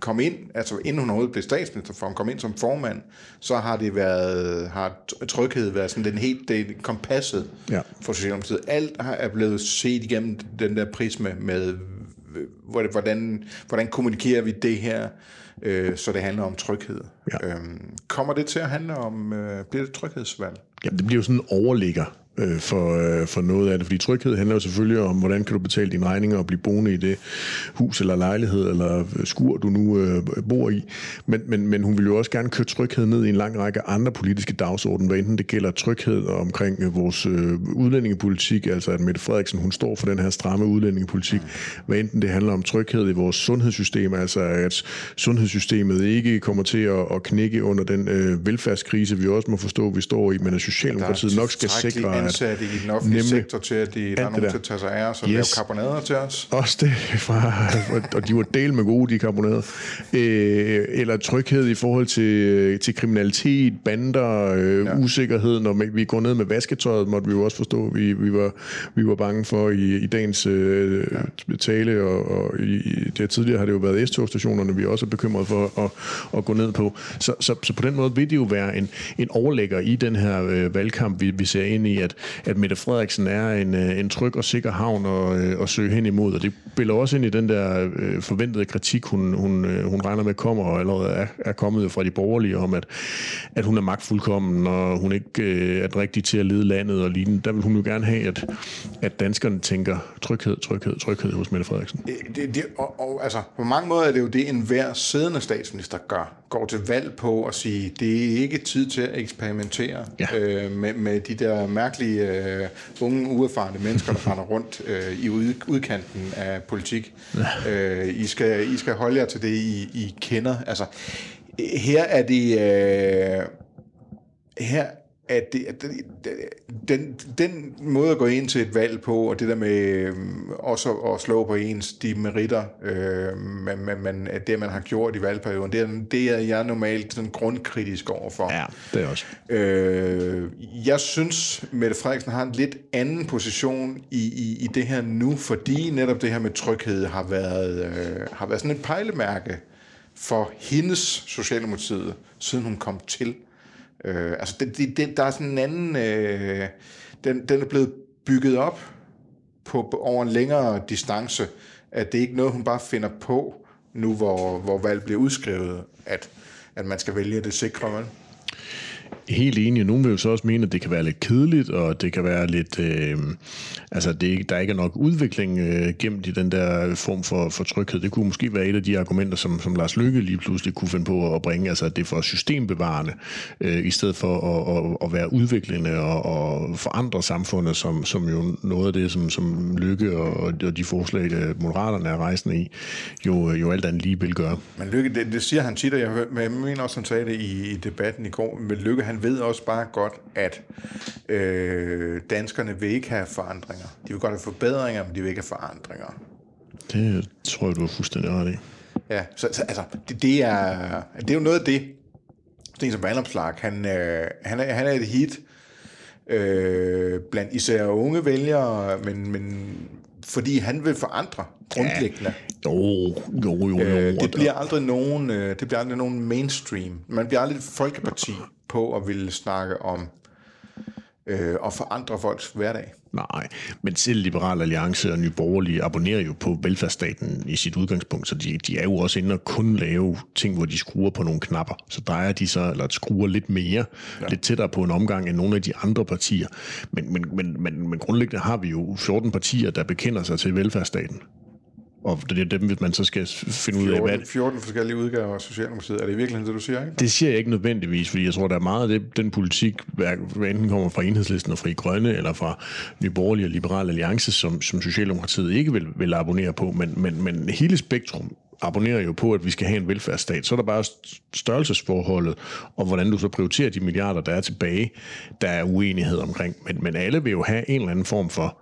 kom ind, altså inden hun overhovedet blev statsminister, fra hun kom ind som formand, så har det været, har tryghed været sådan den helt det kompasset Ja. for Socialdemokratiet. Alt har- er blevet set igennem den der prisme med, hvor- hvordan, hvordan kommunikerer vi det her, øh, så det handler om tryghed. Ja. Øhm, kommer det til at handle om, øh, bliver det et tryghedsvalg? Ja, det bliver jo sådan en overligger øh, for, øh, for noget af det, fordi tryghed handler jo selvfølgelig om, hvordan kan du betale dine regninger og blive boende i det hus eller lejlighed eller skur, du nu øh, bor i. Men, men, men hun vil jo også gerne køre tryghed ned i en lang række andre politiske dagsordenen, hvad enten det gælder tryghed omkring øh, vores øh, udlændingepolitik, altså at Mette Frederiksen, hun står for den her stramme udlændingepolitik, hvad enten det handler om tryghed i vores sundhedssystem, altså at sundhedssystemet ikke kommer til at, at knække under den øh, velfærdskrise, vi også må forstå, vi står i, men at Socialdemokratiet nok skal sikre, at ansatte i den offentlige Nemlig. sektor til, at de, der er nogen der. til at tage sig af os og Yes. lave karbonader til os. også det fra, og de var del med gode, de karbonerede. Øh, eller tryghed i forhold til, til kriminalitet, bander, øh, ja. usikkerhed. Når vi går ned med vasketøjet, måtte vi jo også forstå, vi, vi, var, vi var bange for i, i dagens øh, ja. tale, og, og i, det tidligere har det jo været S-togstationerne, vi er også bekymret for at, at gå ned på. Så, så, så på den måde vil det jo være en, en overlægger i den her øh, valgkamp, vi, vi ser ind i, at, at Mette Frederiksen er en, øh, en tryg og sikker havn at, øh, at søge hen imod, og det spiller også ind i den der øh, forventede kritik, hun, hun, øh, hun regner med kommer, og allerede er, er kommet fra de borgerlige, om at, at hun er magtfuldkommen, og hun ikke øh, er den rigtige til at lede landet og lignende. Der vil hun jo gerne have, at, at danskerne tænker tryghed, tryghed, tryghed hos Mette Frederiksen. Det, det, det, og, og, altså, på mange måder er det jo det, en hver siddende statsminister gør. Går til valg på at sige, det er ikke tid til at eksperimentere Ja. øh, med, med de der mærkelige øh, unge, uerfarne mennesker, der render rundt øh, i ud, udkanten af politik. Øh, I, skal, I skal holde jer til det, I, I kender. Altså, her er det... Øh, her at det, at den, den måde at gå ind til et valg på, og det der med øhm, også at, at slå på ens de meritter, øh, man, man, man, at det, man har gjort i valgperioden, det er, det er jeg normalt sådan grundkritisk overfor. Ja, det er også. Øh, jeg synes, Mette Frederiksen har en lidt anden position i, i, i det her nu, fordi netop det her med tryghed har været, øh, har været sådan et pejlemærke for hendes Socialdemokratiet, siden hun kom til. Øh, altså, det, det, det, der er sådan en anden... Øh, den, den er blevet bygget op på, på, over en længere distance, at det er ikke noget, hun bare finder på, nu hvor, hvor valg bliver udskrevet, at, at man skal vælge det sikre, vel? Helt enig. Nogle vil jo så også mene, at det kan være lidt kedeligt, og det kan være lidt... Øh, altså, det, der ikke er nok udvikling øh, gemt i den der form for, for tryghed. Det kunne måske være et af de argumenter, som, som Lars Lykke lige pludselig kunne finde på at bringe. Altså, at det er for systembevarende, øh, i stedet for at, at, at være udviklende og, og forandre samfundet, som, som jo noget af det, som, som Lykke og, og de forslag, der Moderaterne er rejsende i, jo, øh, jo alt andet lige vil gøre. Men Lykke, det, det siger han tit, og jeg, men jeg mener også, han sagde det i, i debatten i går, men Lykke, han ved også bare godt, at øh, danskerne vil ikke have forandringer. De vil godt have forbedringer, men de vil ikke have forandringer. Det tror jeg, du har fuldstændig ret i. Ja, så, så altså, det, det, er, det er jo noget af det, sådan en som Vandopslag, han, øh, han, er, han er et hit øh, blandt især unge vælgere, men, men fordi han vil forandre grundlæggende. Jo, jo, jo, jo. Øh, det bliver aldrig nogen, øh, det bliver aldrig nogen mainstream. Man bliver aldrig et folkeparti på at ville snakke om øh, og forandre folks hverdag. Nej, men selv Liberal Alliance og Nye Borgerlige abonnerer jo på velfærdsstaten i sit udgangspunkt, så de, de er jo også inde og kun lave ting, hvor de skruer på nogle knapper. Så drejer de så, eller skruer lidt mere, ja. lidt tættere på en omgang end nogle af de andre partier. Men, men, men, men, men grundlæggende har vi jo 14 partier, der bekender sig til velfærdsstaten og det er dem, man så skal finde 14, ud af, hvad 14 forskellige udgaver af Socialdemokratiet. Er det i virkeligheden det, du siger? Ikke? Det siger jeg ikke nødvendigvis, fordi jeg tror, der er meget af det, den politik, hvad enten kommer fra Enhedslisten og Fri Grønne, eller fra Nye Borgerlige og Liberale Alliance, som, som Socialdemokratiet ikke vil, vil abonnere på, men, men, men hele spektrum abonnerer jo på, at vi skal have en velfærdsstat. Så er der bare størrelsesforholdet, og hvordan du så prioriterer de milliarder, der er tilbage, der er uenighed omkring. Men, men alle vil jo have en eller anden form for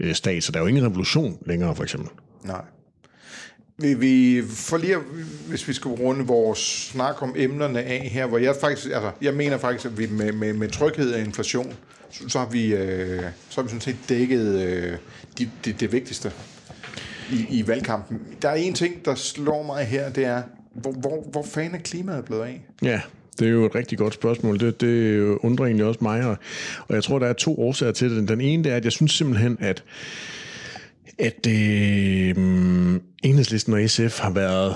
øh, stat, så der er jo ingen revolution længere, for eksempel. Nej. Vi, vi for lige, hvis vi skal runde vores snak om emnerne af her, hvor jeg faktisk, altså, jeg mener faktisk, at vi med, med, med tryghed og inflation, så, så har vi, øh, så har vi sådan set dækket øh, de, det, det vigtigste i, i valgkampen. Der er en ting, der slår mig her, det er, hvor, hvor, hvor fanden er klimaet blevet af? Ja, det er jo et rigtig godt spørgsmål. Det, det undrer egentlig også mig, og, og jeg tror, der er to årsager til det. Den ene det er, at jeg synes simpelthen, at at øh, Enhedslisten og SF har været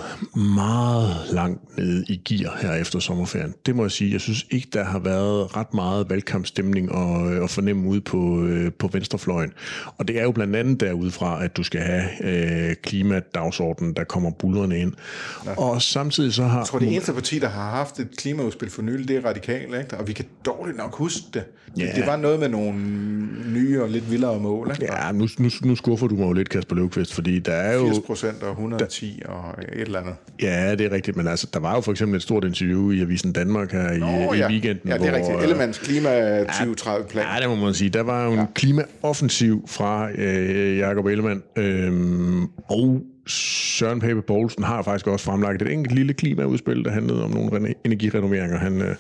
meget langt nede i gear her efter sommerferien. Det må jeg sige. Jeg synes ikke, der har været ret meget valgkampstemning og, og fornemme ude på, øh, på venstrefløjen. Og det er jo blandt andet derudfra, at du skal have øh, klimadagsordenen, der kommer bullerne ind. Ja. Og samtidig så har... Jeg tror, det eneste parti, der har haft et klimaudspil for nylig, det er radikalt, ikke? Og vi kan dårligt nok huske det. Ja. Det var noget med nogle nye og lidt vildere mål, ikke? Ja, nu, nu, nu skuffer du mig jo lidt, Kasper Løvqvist, fordi der er jo... 80 procent og 110 der, og et eller andet. Ja, det er rigtigt, men altså, der var jo for eksempel et stort interview i Avisen Danmark her Nå, i, ja. i weekenden. Ja, det er hvor, rigtigt. Ellemanns klima 2030-plan. Ja, det må man sige. Der var jo en ja. klimaoffensiv fra øh, Jakob Ellemann, øh, og Søren Pape Poulsen har faktisk også fremlagt et enkelt lille klimaudspil, der handlede om nogle energirenoveringer, han, øh,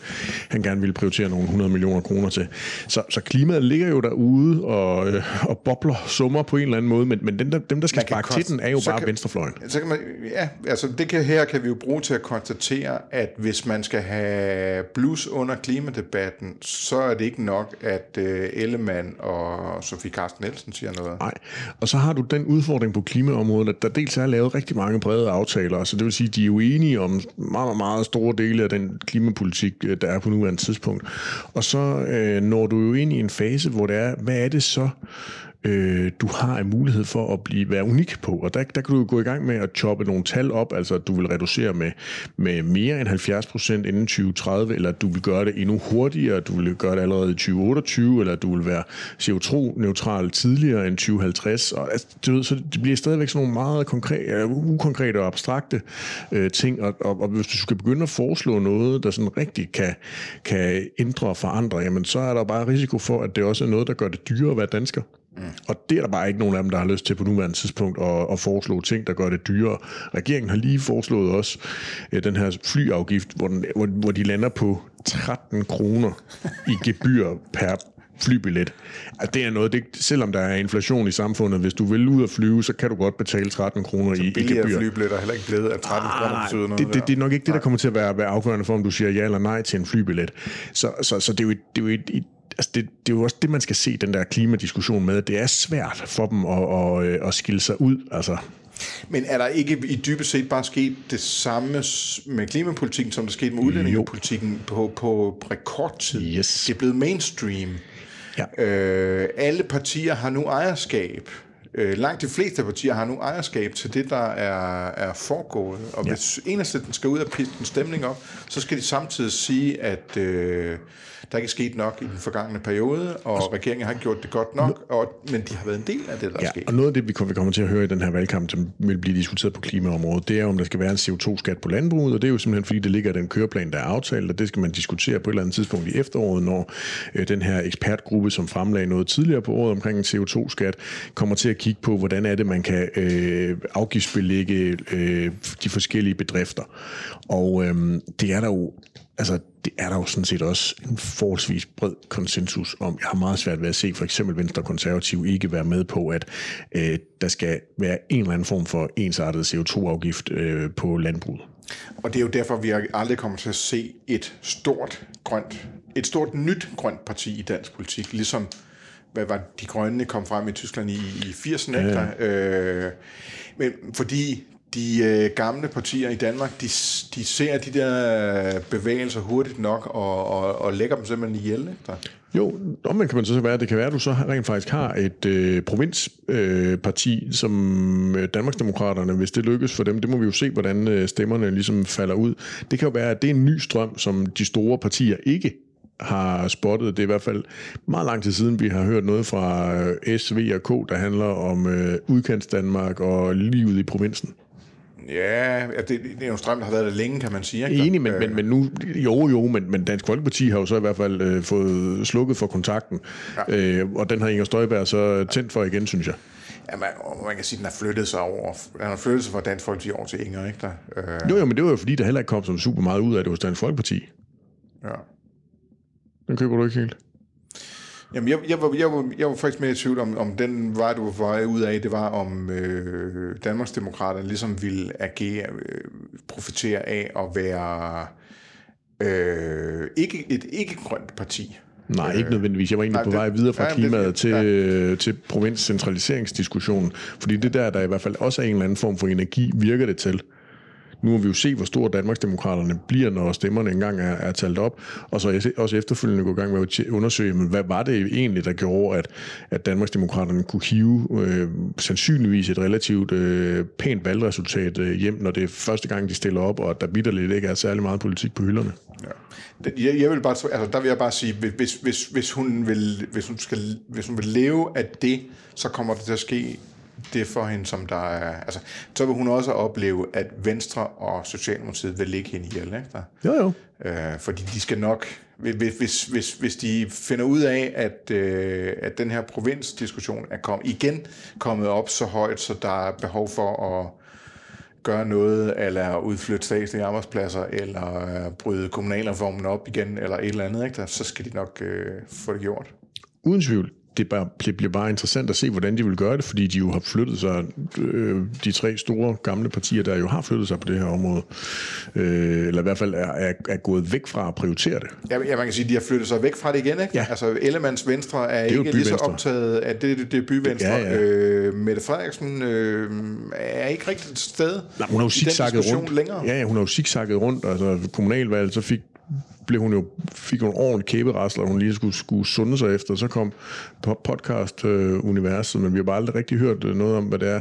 han gerne ville prioritere nogle 100 millioner kroner til. Så, så klimaet ligger jo derude og, øh, og bobler summer på en eller anden måde, men, men dem, der, dem, der skal sparke til den, er jo bare kan, venstrefløjen. Så kan man, ja, altså det kan, her kan vi jo bruge til at konstatere, at hvis man skal have blus under klimadebatten, så er det ikke nok, at øh, Ellemann og Sofie Carsten Nielsen siger noget. Nej, og så har du den udfordring på klimaområdet, at der dels dels er lavet rigtig mange brede aftaler, så det vil sige, at de er uenige enige om meget, meget store dele af den klimapolitik, øh, der er på nuværende tidspunkt. Og så øh, når du jo ind i en fase, hvor det er, hvad er det så, øh, du har en mulighed for at blive være unik på. Og der, der kan du gå i gang med at choppe nogle tal op, altså at du vil reducere med, med mere end 70 procent inden 2030, eller at du vil gøre det endnu hurtigere, du vil gøre det allerede i 2028, eller at du vil være CO2-neutral tidligere end 2050. Og, altså, du ved, så det bliver stadigvæk sådan nogle meget konkrete, ukonkrete og abstrakte øh, ting, og, og, og hvis du skal begynde at foreslå noget, der sådan rigtig kan, kan ændre og forandre, jamen så er der bare risiko for, at det også er noget, der gør det dyrere at være dansker. Mm. Og det er der bare ikke nogen af dem, der har lyst til på nuværende tidspunkt at, at foreslå ting, der gør det dyrere. Regeringen har lige foreslået også øh, den her flyafgift, hvor, den, hvor, hvor de lander på 13 kroner i gebyr per flybillet. Altså, det er noget, det, selvom der er inflation i samfundet, hvis du vil ud og flyve, så kan du godt betale 13 kroner i, i gebyr. flybilletter er heller ikke blevet, at 13 ah, kroner betyder noget. Det, det, det, er nok ikke det, der kommer til at være, være afgørende for, om du siger ja eller nej til en flybillet. Så, så, så det er jo, det er jo et, et altså det, det er jo også det, man skal se den der klimadiskussion med, at det er svært for dem at, at, at, at skille sig ud. Altså. Men er der ikke i dybest set bare sket det samme med klimapolitikken, som der skete med udlændingepolitikken på, på rekordtid? Yes. Det er blevet mainstream. Ja. Øh, alle partier har nu ejerskab. Øh, langt de fleste partier har nu ejerskab til det, der er, er foregået. Og ja. hvis enhedslisten skal ud og pisse en stemning op, så skal de samtidig sige, at... Øh, der er ikke sket nok i den forgangne periode, og altså, regeringen har ikke gjort det godt nok, og, men de har været en del af det, der ja, er sket. og noget af det, vi kommer til at høre i den her valgkamp, som vil blive diskuteret på klimaområdet, det er, om der skal være en CO2-skat på landbruget, og det er jo simpelthen, fordi det ligger i den køreplan, der er aftalt, og det skal man diskutere på et eller andet tidspunkt i efteråret, når øh, den her ekspertgruppe, som fremlagde noget tidligere på året omkring en CO2-skat, kommer til at kigge på, hvordan er det, man kan øh, afgiftsbelægge øh, de forskellige bedrifter. Og øh, det er der jo altså, det er der jo sådan set også en forholdsvis bred konsensus om. Jeg har meget svært ved at se for eksempel Venstre og Konservativ ikke være med på, at øh, der skal være en eller anden form for ensartet CO2-afgift øh, på landbruget. Og det er jo derfor, vi aldrig kommer til at se et stort grønt, et stort nyt grønt parti i dansk politik, ligesom hvad var de grønne kom frem i Tyskland i, i 80'erne. Ja. Øh, men fordi de øh, gamle partier i Danmark, de, de ser de der bevægelser hurtigt nok og, og, og lægger dem simpelthen ihjel. Ikke? Jo, omvendt kan man så være, det kan være, at du så rent faktisk har et øh, provinsparti, øh, som øh, Danmarksdemokraterne, hvis det lykkes for dem, det må vi jo se, hvordan øh, stemmerne ligesom falder ud. Det kan jo være, at det er en ny strøm, som de store partier ikke har spottet. Det er i hvert fald meget lang tid siden, vi har hørt noget fra øh, SV og K, der handler om øh, udkants Danmark og livet i provinsen. Ja, det, det er jo strøm, der har været der længe, kan man sige. Ikke? Enig, men, men, øh. men nu, jo jo, men, men Dansk Folkeparti har jo så i hvert fald øh, fået slukket for kontakten, ja. øh, og den har Inger Støjberg så tændt for igen, synes jeg. Ja, man, man kan sige, at den har flyttet sig over. Den har flyttet sig fra Dansk Folkeparti over til Inger, ikke der? Øh. Jo, jo, men det var jo fordi, der heller ikke kom så super meget ud af det hos Dansk Folkeparti. Ja. Den køber du ikke helt? Jamen, jeg, jeg, var, jeg, var, jeg var faktisk mere i tvivl om, om den vej, du var ud af, det var om øh, Danmarksdemokraterne ligesom ville agere, øh, profitere af at være øh, ikke, et ikke-grønt parti. Nej, ikke nødvendigvis. Jeg var egentlig Nej, på vej videre fra ja, klimaet det, til, ja. til provinscentraliseringsdiskussionen, fordi det der, der i hvert fald også er en eller anden form for energi, virker det til. Nu må vi jo se, hvor stor Danmarksdemokraterne bliver, når stemmerne engang er, er talt op, og så også efterfølgende gå i gang med at undersøge, men hvad var det egentlig, der gjorde, at, at Danmarksdemokraterne kunne hive øh, sandsynligvis et relativt øh, pænt valgresultat øh, hjem, når det er første gang, de stiller op, og at der bitterligt ikke er særlig meget politik på hylderne. Ja. Jeg, jeg vil bare, altså, der vil jeg bare sige, hvis, hvis, hvis, hun vil, hvis, hun skal, hvis hun vil leve af det, så kommer det til at ske det for hende, som der er... Altså, så vil hun også opleve, at Venstre og Socialdemokratiet vil ligge hende ihjel, ikke? Der? Jo, jo. Øh, fordi de skal nok... Hvis, hvis, hvis de finder ud af, at, øh, at den her provinsdiskussion er kom, igen kommet op så højt, så der er behov for at gøre noget, eller udflytte statslige arbejdspladser, eller øh, bryde kommunalreformen op igen, eller et eller andet, ikke? Der, så skal de nok øh, få det gjort. Uden tvivl det, bare, det bliver bare interessant at se, hvordan de vil gøre det, fordi de jo har flyttet sig, øh, de tre store gamle partier, der jo har flyttet sig på det her område, øh, eller i hvert fald er, er, er gået væk fra at prioritere det. Ja, ja, man kan sige, at de har flyttet sig væk fra det igen, ikke? Ja. Altså, Ellemanns Venstre er, er ikke lige så optaget af det, det, det er byvenstre. Ja, ja. Øh, Mette Frederiksen øh, er ikke rigtigt et sted Nej, hun har jo zigzagget rundt. Længere. Ja, ja, hun har jo zigzagget rundt. Altså, kommunalvalg, så fik blev hun jo, fik hun ordentligt kæberasler, hun lige skulle, skulle sunde sig efter. Så kom podcast-universet, øh, men vi har bare aldrig rigtig hørt øh, noget om, hvad det er,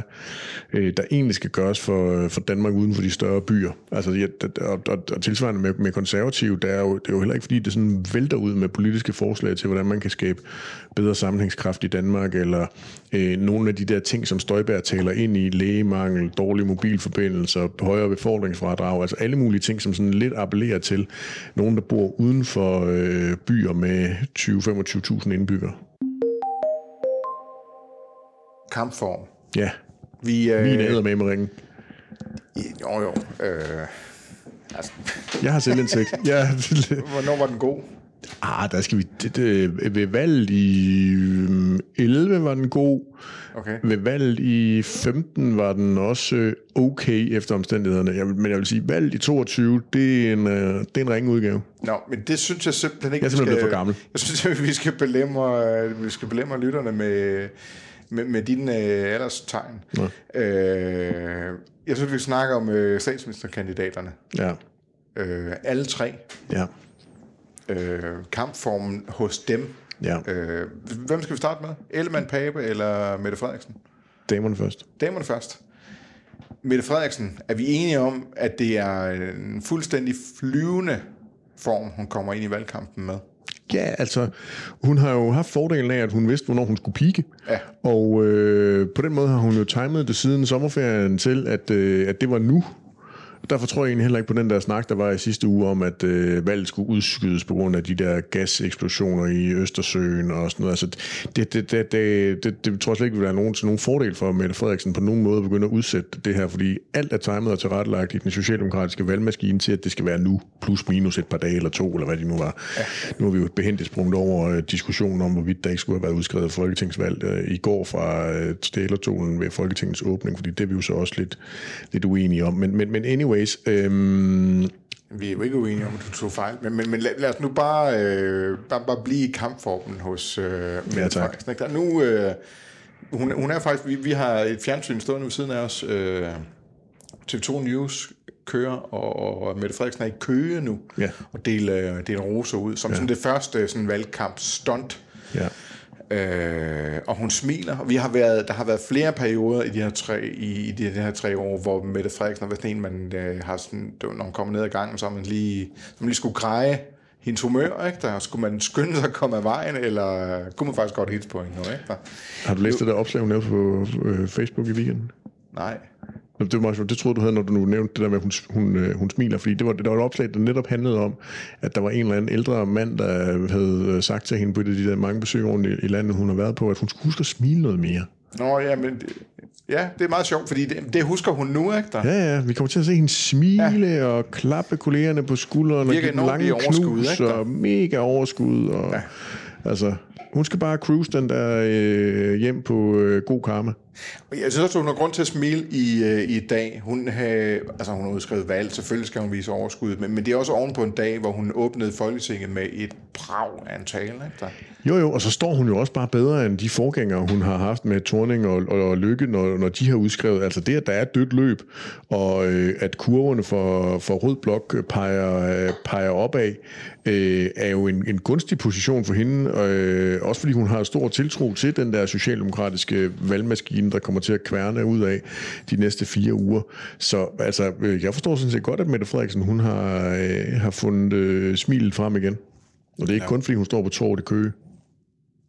øh, der egentlig skal gøres for, for Danmark uden for de større byer. Altså, ja, og, og, og tilsvarende med, med konservative, der er, jo, det er jo heller ikke, fordi det sådan vælter ud med politiske forslag til, hvordan man kan skabe bedre sammenhængskraft i Danmark, eller øh, nogle af de der ting, som Støjberg taler ind i, lægemangel, dårlige mobilforbindelser, højere befordringsfradrag, altså alle mulige ting, som sådan lidt appellerer til nogen, der bor uden for øh, byer med 20-25.000 indbyggere. Kampform. Ja. Vi, øh, Min æder med med ringen. Jo, jo. Øh, altså. Jeg har selvindsigt. ja. Hvornår var den god? Ah, der skal vi... Det, det, ved valget i 11 øhm, var den god. Okay. Ved valget i 15 var den også okay efter omstændighederne. Jeg, men jeg vil sige, valget i 22, det er en, øh, det er en ringe udgave. Nå, men det synes jeg simpelthen ikke... Jeg er simpelthen skal, for gammel. Jeg synes, at vi skal belemre, vi skal belemre lytterne med, med, med dine øh, alderstegn. Ja. Øh, jeg synes, vi snakker om øh, statsministerkandidaterne. Ja. Øh, alle tre. Ja øh, kampformen hos dem. Ja. Øh, hvem skal vi starte med? Ellemann Pape eller Mette Frederiksen? Damerne først. Damerne først. Mette Frederiksen, er vi enige om, at det er en fuldstændig flyvende form, hun kommer ind i valgkampen med? Ja, altså, hun har jo haft fordelen af, at hun vidste, hvornår hun skulle pike. Ja. Og øh, på den måde har hun jo timet det siden sommerferien til, at, øh, at det var nu, Derfor tror jeg egentlig heller ikke på den der snak, der var i sidste uge om, at øh, valget skulle udskydes på grund af de der gaseksplosioner i Østersøen og sådan noget. Altså, det, det, det, det, det, det tror jeg slet ikke vil være nogen, til nogen fordel for Mette Frederiksen på nogen måde at begynde at udsætte det her, fordi alt er timet og tilrettelagt i den socialdemokratiske valgmaskine til, at det skal være nu, plus minus et par dage eller to, eller hvad det nu var. Ja. Nu har vi jo behendigt sprunget over øh, diskussionen om, hvorvidt der ikke skulle have været udskrevet folketingsvalg øh, i går fra øh, stælertonen ved Folketingets åbning, fordi det er vi jo så også lidt, lidt uenige om. Men, men, men anyway, anyways, øhm, Vi er jo ikke uenige om, at du tog fejl, men, men, men lad, lad os nu bare, øh, bare, bare blive i kampformen hos øh, Mette Ja. Frederiksen. ikke? Der, nu, øh, hun, hun er faktisk, vi, vi har et fjernsyn stående ved siden af os, øh, TV2 News kører, og, og Mette Frederiksen er i Køge nu, Ja. og deler, deler roser ud, som ja. sådan det første sådan valgkamp stunt. ja. Øh, og hun smiler. Og Vi har været, der har været flere perioder i de her tre, i, i de, her tre år, hvor Mette Frederiksen har været en, man øh, har sådan, når hun kommer ned ad gangen, så man lige, så man lige skulle greje hendes humør, ikke? Der skulle man skynde sig at komme af vejen, eller kunne man faktisk godt hilse på hende nu, ikke? Der, Har du læst det der opslag, hun lavede på øh, Facebook i weekenden? nej. Det, var meget sjovt. det troede du havde, når du nu nævnte det der med, at hun, hun, øh, hun smiler, fordi det var, det var et opslag, der netop handlede om, at der var en eller anden ældre mand, der havde øh, sagt til hende på de der mange besøg rundt i, i landet, hun har været på, at hun skulle huske at smile noget mere. Nå, ja, men det- ja, det er meget sjovt, fordi det, det husker hun nu, ikke? Der. Ja, ja, vi kommer til at se hende smile ja. og klappe kollegerne på skulderen og give dem lange overskud, knus ikke, der? og mega overskud. Og, ja. Altså, hun skal bare cruise den der øh, hjem på øh, god karma. Jeg synes også, hun har grund til at smile i, øh, i dag. Hun, har, altså, hun har udskrevet valg, selvfølgelig skal hun vise overskud, men, men det er også oven på en dag, hvor hun åbnede Folketinget med et brag af en tale. Ikke? Der. Jo, jo, og så står hun jo også bare bedre end de forgængere, hun har haft med Torning og, og, og Lykke, når, når de har udskrevet. Altså det, at der er et dødt løb, og øh, at kurverne for, for rød blok peger, øh, peger opad, øh, er jo en, en gunstig position for hende, øh, også fordi hun har stor tiltro til den der socialdemokratiske valgmaskine, der kommer til at kværne ud af de næste fire uger. Så altså, øh, jeg forstår sådan set godt, at Mette Frederiksen, hun har, øh, har fundet øh, smilet frem igen. Og det er ikke ja. kun, fordi hun står på torvet i Køge.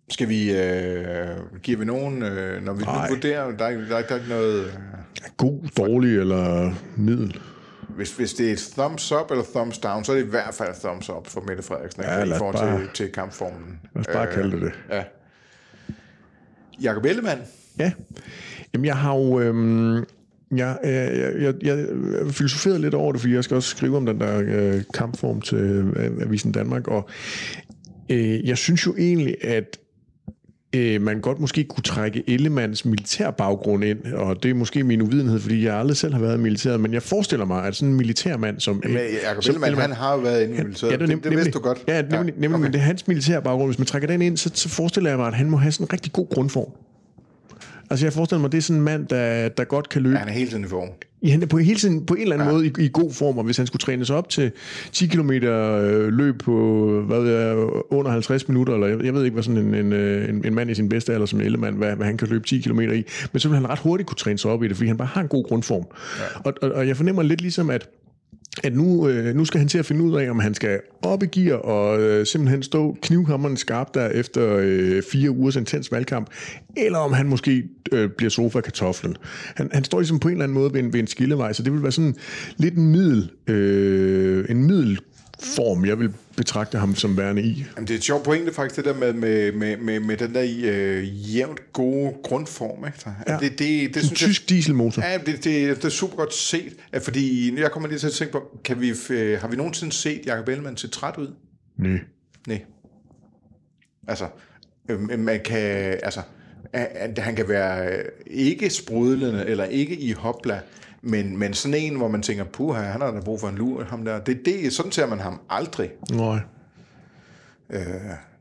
Skal vi, øh, giver vi nogen, øh, når vi nu Nej. vurderer, der er, der, er, der er ikke noget, øh, God, dårlig eller middel? hvis, hvis det er et thumbs up eller thumbs down, så er det i hvert fald thumbs up for Mette Frederiksen? Ja, i lad os forhold bare- til, til kampformen. Lad os bare øh, kalde det det. Ja. Jakob Ellemann, Ja. Jamen, jeg har jo... Øhm, jeg, jeg, jeg, jeg, jeg filosoferede lidt over det, fordi jeg skal også skrive om den der øh, kampform til øh, Avisen Danmark, og øh, jeg synes jo egentlig, at øh, man godt måske kunne trække Ellemanns militærbaggrund ind, og det er måske min uvidenhed, fordi jeg aldrig selv har været i militæret, men jeg forestiller mig, at sådan en militærmand som... men Jakob som Ellemann, han har jo været inde i militæret. Ja, det, det, det vidste du godt. Ja, nemlig, nemlig okay. men det er hans militære baggrund. Hvis man trækker den ind, så, så forestiller jeg mig, at han må have sådan en rigtig god grundform. Altså jeg forestiller mig, det er sådan en mand, der, der godt kan løbe. Ja, han er hele tiden i form. Ja, han er på, hele tiden, på en eller anden ja. måde i, i god form, og hvis han skulle træne sig op til 10 km øh, løb på hvad ved jeg, under 50 minutter, eller jeg, jeg ved ikke, hvad sådan en, en, øh, en, en mand i sin bedste alder som Ellemann, hvad, hvad han kan løbe 10 km i, men så vil han ret hurtigt kunne træne sig op i det, fordi han bare har en god grundform. Ja. Og, og, og jeg fornemmer lidt ligesom, at at nu, øh, nu skal han til at finde ud af, om han skal op i gear og øh, simpelthen stå knivhammeren skarp der efter øh, fire ugers intens valgkamp, eller om han måske øh, bliver sofa-kartoflen. Han, han står ligesom på en eller anden måde ved en, ved en skillevej, så det vil være sådan lidt en middel, øh, en middelform, jeg vil betragte ham som værende i. Jamen, det er et sjovt pointe faktisk, det der med, med, med, med, med den der øh, jævnt gode grundform. Ikke? Ja. Ja. Det, det, det, En synes jeg, tysk dieselmotor. Ja, det, det, det er super godt set, at fordi jeg kommer lige til at tænke på, kan vi, øh, har vi nogensinde set Jacob Ellemann se træt ud? Nej. Nej. Altså, øh, man kan, altså, at at han kan være øh, ikke sprudlende eller ikke i hopla, men, men sådan en, hvor man tænker, puha, han har da brug for en lur, ham der. Det, det, sådan ser man ham aldrig. Nej. Øh,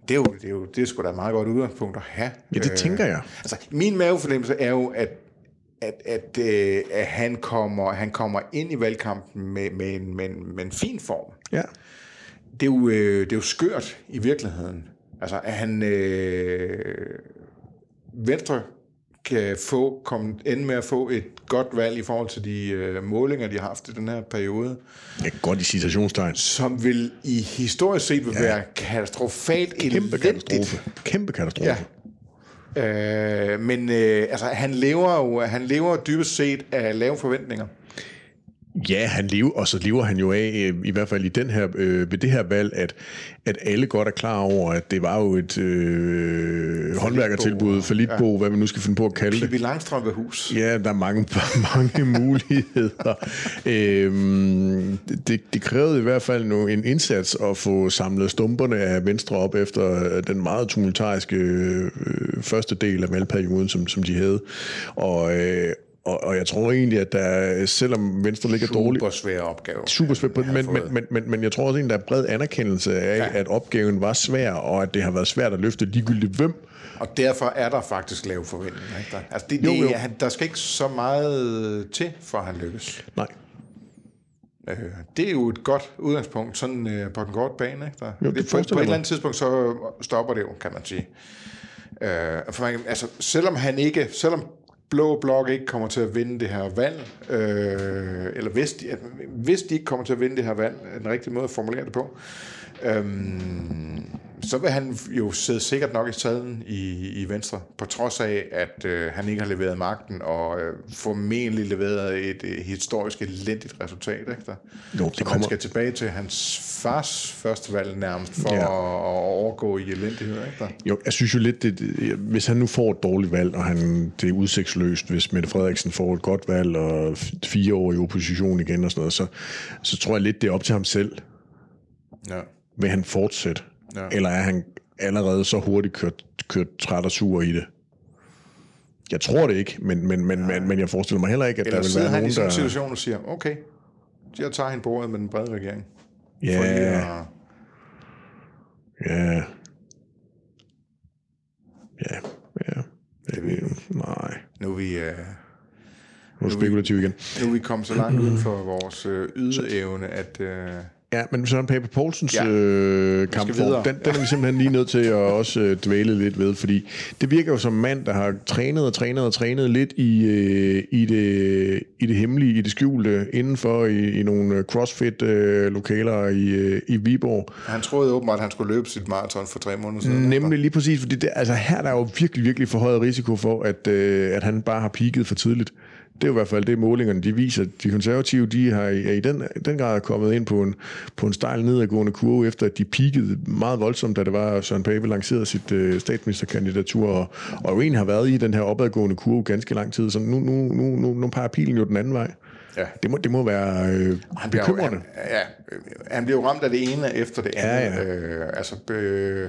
det er jo, det er jo det er sgu da et meget godt udgangspunkt at have. Ja, det tænker jeg. Altså, min mavefornemmelse er jo, at, at, at, øh, at han, kommer, han kommer ind i valgkampen med, med, en, med, en, med en fin form. Ja. Det er, jo, øh, det er jo skørt i virkeligheden. Altså, at han... Øh, Venstre kan få, komme, ende med at få et godt valg i forhold til de øh, målinger, de har haft i den her periode, ja godt i citationstegn. som vil i historisk set vil ja. være katastrofalt Kæmpe elendigt. katastrofe. Kæmpe katastrofe. Ja. Øh, men øh, altså, han lever jo han lever dybest set af lave forventninger. Ja, han lever, og så lever han jo af, øh, i hvert fald i den her, øh, ved det her valg, at, at alle godt er klar over, at det var jo et øh, håndværkertilbud, falitbo, ja. hvad vi nu skal finde på at kalde det. Pippi Langstrømpe hus. Ja, der er mange, mange muligheder. Øhm, det, det krævede i hvert fald nu en indsats at få samlet stumperne af Venstre op efter den meget tumultariske øh, første del af valgperioden, som, som de havde. Og, øh, og, og jeg tror egentlig, at der, selvom Venstre ligger dårligt... Super svær opgave. Super svært, men, men, men, men, men jeg tror også, at der er bred anerkendelse af, ja. at opgaven var svær, og at det har været svært at løfte ligegyldigt hvem. Og derfor er der faktisk lav forventning. Ikke? Der, altså det, Jo, det, jo. Han, der skal ikke så meget til, for at han lykkes. Nej. Øh, det er jo et godt udgangspunkt, sådan øh, på den korte bane. Ikke? Der, Jo, det det, på, på et eller andet tidspunkt, så stopper det jo, kan man sige. Øh, for man, altså, selvom han ikke, selvom Blå Blok ikke kommer til at vinde det her valg, øh, eller hvis de, at- hvis de ikke kommer til at vinde det her valg, er den rigtige måde at formulere det på, øhm, så vil han jo sidde sikkert nok i sadlen i, i Venstre, på trods af, at øh, han ikke har leveret magten, og øh, formentlig leveret et øh, historisk elendigt resultat. Ikke der? Jo, det så man kommer- skal tilbage til hans fars første valg nærmest, for Ja. at, at overgå i elendighed. Ikke der? Jo, jeg synes jo lidt, det, hvis han nu får et dårligt valg, og han, det er udsigtsløst, hvis Mette Frederiksen får et godt valg, og fire år i opposition igen og sådan noget, så, så tror jeg lidt, det er op til ham selv. Ja. Vil han fortsætte? Ja. Eller er han allerede så hurtigt kørt, kørt træt og sur i det? Jeg tror det ikke, men, men, men, men, men jeg forestiller mig heller ikke, at Eller der vil være han i nogen, sådan en der... situation og siger, okay, jeg tager hende bordet med den brede regering. Ja, at- ja. Ja, ja. Det ved jeg. Nej, Nu er vi, øh, nu er spekulativ igen. nu er vi kommet så langt uden for vores øh, ydeevne, at... Øh, Ja, men Søren Pape Poulsens Ja. øh, kampform, den, den er vi simpelthen lige nødt til at også øh, dvæle lidt ved, fordi det virker jo som en mand, der har trænet og trænet og trænet lidt i, øh, i, det, i det hemmelige, i det skjulte, indenfor i, i nogle CrossFit-lokaler i, øh, i Viborg. han troede åbenbart, at han skulle løbe sit maraton for tre måneder siden. Nemlig lige præcis, fordi det, altså her er der jo virkelig, virkelig forhøjet risiko for, at, øh, at han bare har peaked for tidligt. Det er jo i hvert fald det, målingerne de viser. De konservative de har, er i den, den grad kommet ind på en, på en stejl nedadgående kurve, efter at de peakede meget voldsomt, da det var, at Søren Pape lancerede sit øh, statsministerkandidatur, og, og jo egentlig har været i den her opadgående kurve ganske lang tid. Så nu, nu, nu, nu, nu peger pilen jo den anden vej. Ja. Det må, det må være øh, Han bliver, jo, bekymrende. han, ja, han bliver jo ramt af det ene efter det andet. Ja, ja. Øh, altså, øh,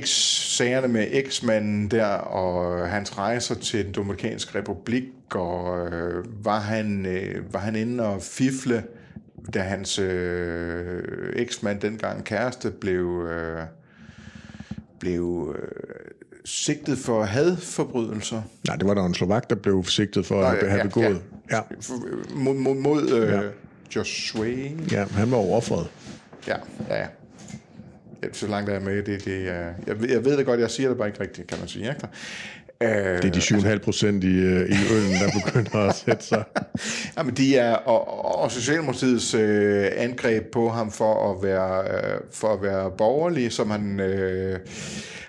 X-sagerne med X-manden der, og hans rejser til den Dominikanske Republik, og øh, var, han, øh, var han inde og fifle, da hans øh, eksmand, dengang kæreste, blev, øh, blev øh, sigtet for hadforbrydelser. Nej, det var der en slovak, der blev sigtet for at ja, have ja, begået. Ja. Mod, mod, mod øh, Ja. Joshua. ja, han var offeret. Ja, ja, ja. Så langt er jeg med, det, det er, jeg, ved, jeg ved det godt, jeg siger det bare ikke rigtigt, kan man sige. Ikke? Det er de 7,5 procent i, øh, i øllen, der begynder at sætte sig. Jamen, de er, og, og Socialdemokratiets øh, angreb på ham for at være, øh, for at være borgerlig, som han øh,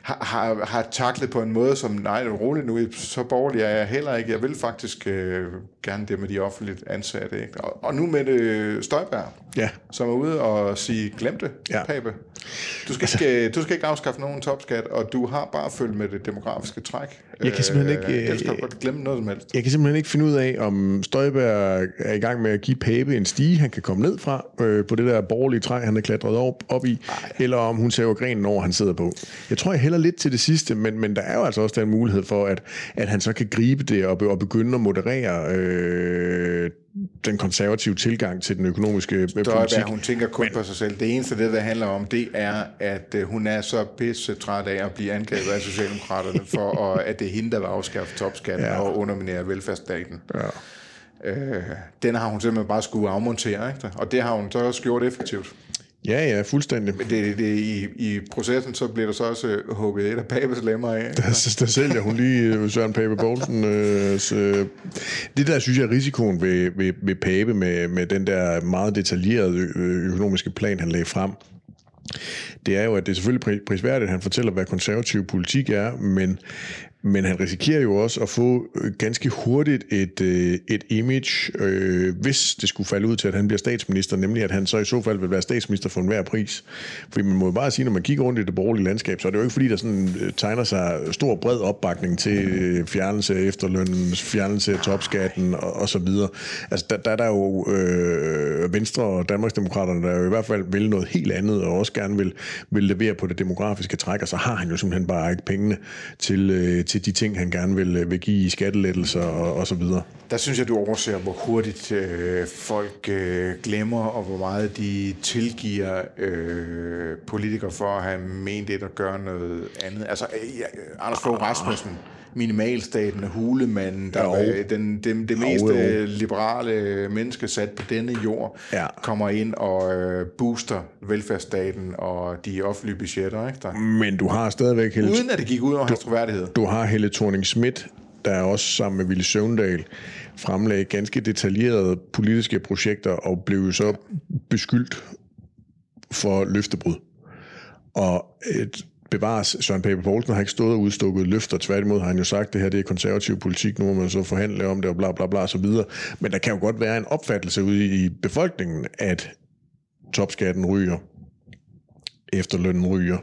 har, har, har taklet på en måde, som, nej, det er roligt nu, så borgerlig er jeg heller ikke. Jeg vil faktisk øh, gerne det med de offentligt ansatte. Ikke? Og, og nu med det Støjberg, Ja. som er ude og sige, glem det, Ja. Pape. Du skal, ikke, du skal ikke afskaffe nogen topskat, og du har bare følt med det demografiske træk. Jeg kan simpelthen ikke, Øh, øh, ellers kan du godt glemme noget som helst. Jeg kan simpelthen ikke finde ud af, om Støjberg er i gang med at give Pape en stige, han kan komme ned fra øh, på det der borgerlige træ, han er klatret op, op i, Ej. eller om hun saver grenen over, han sidder på. Jeg tror, jeg hælder lidt til det sidste, men, men der er jo altså også den mulighed for, at, at han så kan gribe det og, og begynde at moderere øh, den konservative tilgang til den økonomiske øh, politik. Støjberg, hun tænker kun på sig selv. Det eneste, det der handler om, det er, at øh, hun er så pisse træt af at blive angrebet af Socialdemokraterne, for at, det er hende, der vil afskaffe topskatten ja. og underminere velfærdsstaten. Ja. Øh, den har hun simpelthen bare skulle afmontere, ikke? og det har hun så også gjort effektivt. Ja, ja, fuldstændig. Men det, det, i, i processen, så bliver der så også øh, hugget et af Papes lemmer af. Der, der sælger hun lige øh, Søren Pape Poulsen. Øh, så, det der, synes jeg, er risikoen ved, ved, ved Pape med, med den der meget detaljerede økonomiske plan, han lagde frem, det er jo, at det er selvfølgelig pri- prisværdigt, at han fortæller, hvad konservativ politik er, men, men han risikerer jo også at få øh, ganske hurtigt et, øh, et image, øh, hvis det skulle falde ud til, at han bliver statsminister, nemlig at han så i så fald vil være statsminister for enhver pris. Fordi man må jo bare sige, når man kigger rundt i det borgerlige landskab, så er det jo ikke fordi, der sådan øh, tegner sig stor bred opbakning til fjernelse af efterlønnen, fjernelse af topskatten og, og så videre. Altså der, der er der jo øh, Venstre og Danmarksdemokraterne, der jo i hvert fald vil noget helt andet, og også gerne vil, vil levere på det demografiske træk, og så har han jo simpelthen bare ikke pengene til, øh, til til de ting, han gerne vil, øh, vil give i skattelettelser og, og så videre. Der synes jeg, du overser, hvor hurtigt øh, folk øh, glemmer, og hvor meget de tilgiver øh, politikere for at have ment det at gøre noget andet. Altså, øh, Anders Fogh Rasmussen, minimalstaten, hulemanden, der Jo. er den, det Jo, mest jo. øh, liberale menneske sat på denne jord, Ja. kommer ind og øh, booster velfærdsstaten og de offentlige budgetter, ikke? Der, Men du har stadigvæk Helle, uden at det gik ud over hans troværdighed. du har Helle thorning Schmidt, der er også sammen med Ville Søvndal fremlagde ganske detaljerede politiske projekter og blev jo så beskyldt for løftebrud. Og et bevares, Søren Pape Poulsen har ikke stået og udstukket løfter. Tværtimod har han jo sagt, at det her det er konservativ politik, nu må man så forhandle om det og bla bla bla og så videre. Men der kan jo godt være en opfattelse ude i befolkningen, at topskatten ryger, efterlønnen ryger,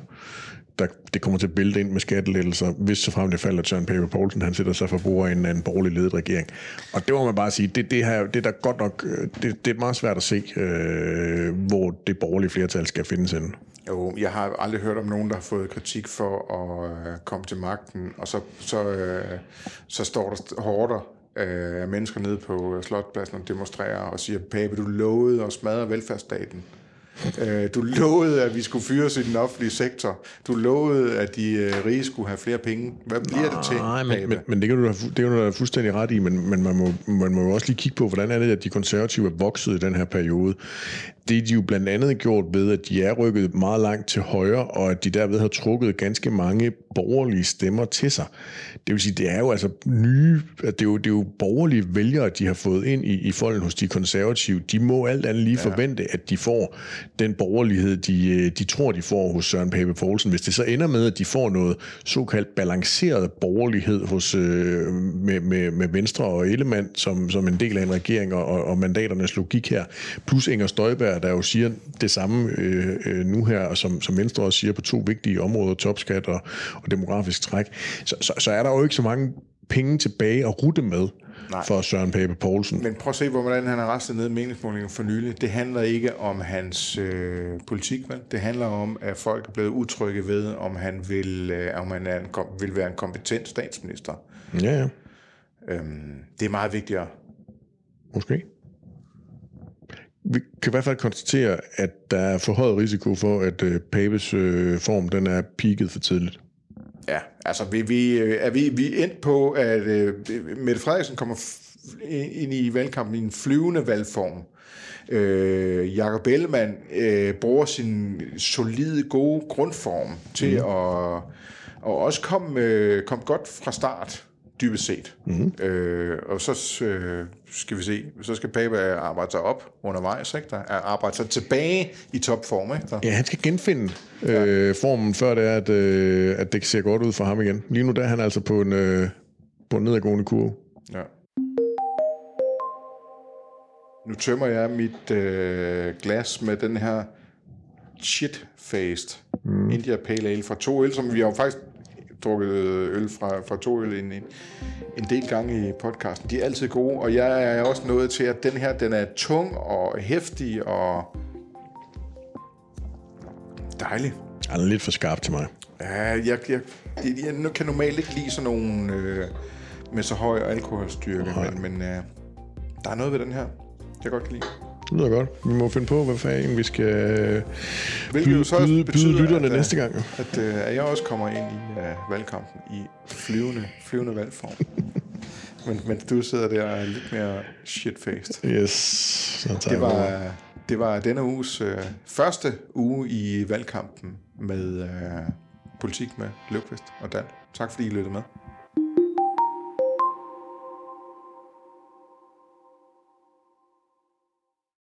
der, det kommer til at bælte ind med skattelettelser, hvis så frem det falder, at Søren Pape Poulsen han sætter sig for bord i en, en borgerlig ledet regering. Og det må man bare sige, det, det, her, det er der godt nok, øh, det, det er meget svært at se, øh, hvor det borgerlige flertal skal findes henne. Jo, jeg har aldrig hørt om nogen, der har fået kritik for at øh, komme til magten, og så, så, øh, så står der hårder øh, mennesker nede på øh, Slotspladsen og demonstrerer og siger, Pape, du lovede at smadre velfærdsstaten. Øh, du lovede, at vi skulle fyres i den offentlige sektor. Du lovede, at de øh, rige skulle have flere penge. Hvad bliver det til, Nej, men, men, men det, kan du fu- det kan du da fuldstændig ret i, men, men man, må, man må jo også lige kigge på, hvordan er det, at de konservative er vokset i den her periode. Det er de jo blandt andet gjort ved, at de er rykket meget langt til højre, og at de derved har trukket ganske mange borgerlige stemmer til sig. Det vil sige, det er jo altså nye, at det er jo, det er jo borgerlige vælgere, de har fået ind i, i folden hos de konservative. De må alt andet lige ja. forvente, at de får den borgerlighed, de, øh, de tror, de får hos Søren Pape Poulsen. Hvis det så ender med, at de får noget såkaldt balanceret borgerlighed hos, øh, med, med, med Venstre og Ellemann som, som en del af en regering og, og mandaternes logik her, plus Inger Støjberg, der jo siger det samme øh, øh, nu her, og som, som Venstre også siger på to vigtige områder, topskat og, og demografisk træk, så, så, så er der jo ikke så mange penge tilbage at rute med Nej. for Søren Pape Poulsen. Men prøv at se, hvordan han har restet ned i meningsmålingen for nylig. Det handler ikke om hans øh, politik, vel? Det handler om, at folk er blevet utrygge ved, om han vil, øh, om han er en, kom- vil være en kompetent statsminister. Ja, ja, Øhm, det er meget vigtigere. måske. Vi kan i hvert fald konstatere, at der er forhøjet risiko for, at øh, Papes øh, form den er peaked for tidligt. Ja, altså vi, vi, øh, er vi, vi endt på, at øh, Mette Frederiksen kommer ind i valgkampen i en flyvende valgform. Øh, Jakob Ellemann øh, bruger sin solide, gode grundform til mm. at, at også komme, øh, komme godt fra start, dybest set. Mm. Øh, og så øh, skal vi se, så skal Pape arbejde sig op undervejs, ikke? Der, arbejde sig tilbage i topform. Ikke? Der. Ja, han skal genfinde øh, formen, før det er, at, øh, at det ser godt ud for ham igen. Lige nu der er han altså på en, øh, på en nedadgående kurve. Ja. Nu tømmer jeg mit øh, glas med den her shit-faced mm. India Pale Ale fra to øl, som vi har jo faktisk drukket øl fra, fra to øl en, en, del gange i podcasten. De er altid gode, og jeg er også nået til, at den her den er tung og hæftig og dejlig. Han er lidt for skarp til mig. Ja, jeg, jeg, jeg, jeg kan normalt ikke lide sådan nogle øh, med så høj alkoholstyrke, Nej. men, men øh, der er noget ved den her, jeg godt kan lide. Det lyder godt. Vi må finde på, hvad fanden vi skal øh, Hvilket byde, så byde, byde lytterne at, øh, næste gang. jo. At, øh, at jeg også kommer ind i uh, valgkampen i flyvende, flyvende valgform. men, men du sidder der er lidt mere shit-faced. Yes. Tager Det over. var, det var denne uges øh, første uge i valgkampen med øh, politik med Løvqvist og Dan. Tak fordi I lyttede med.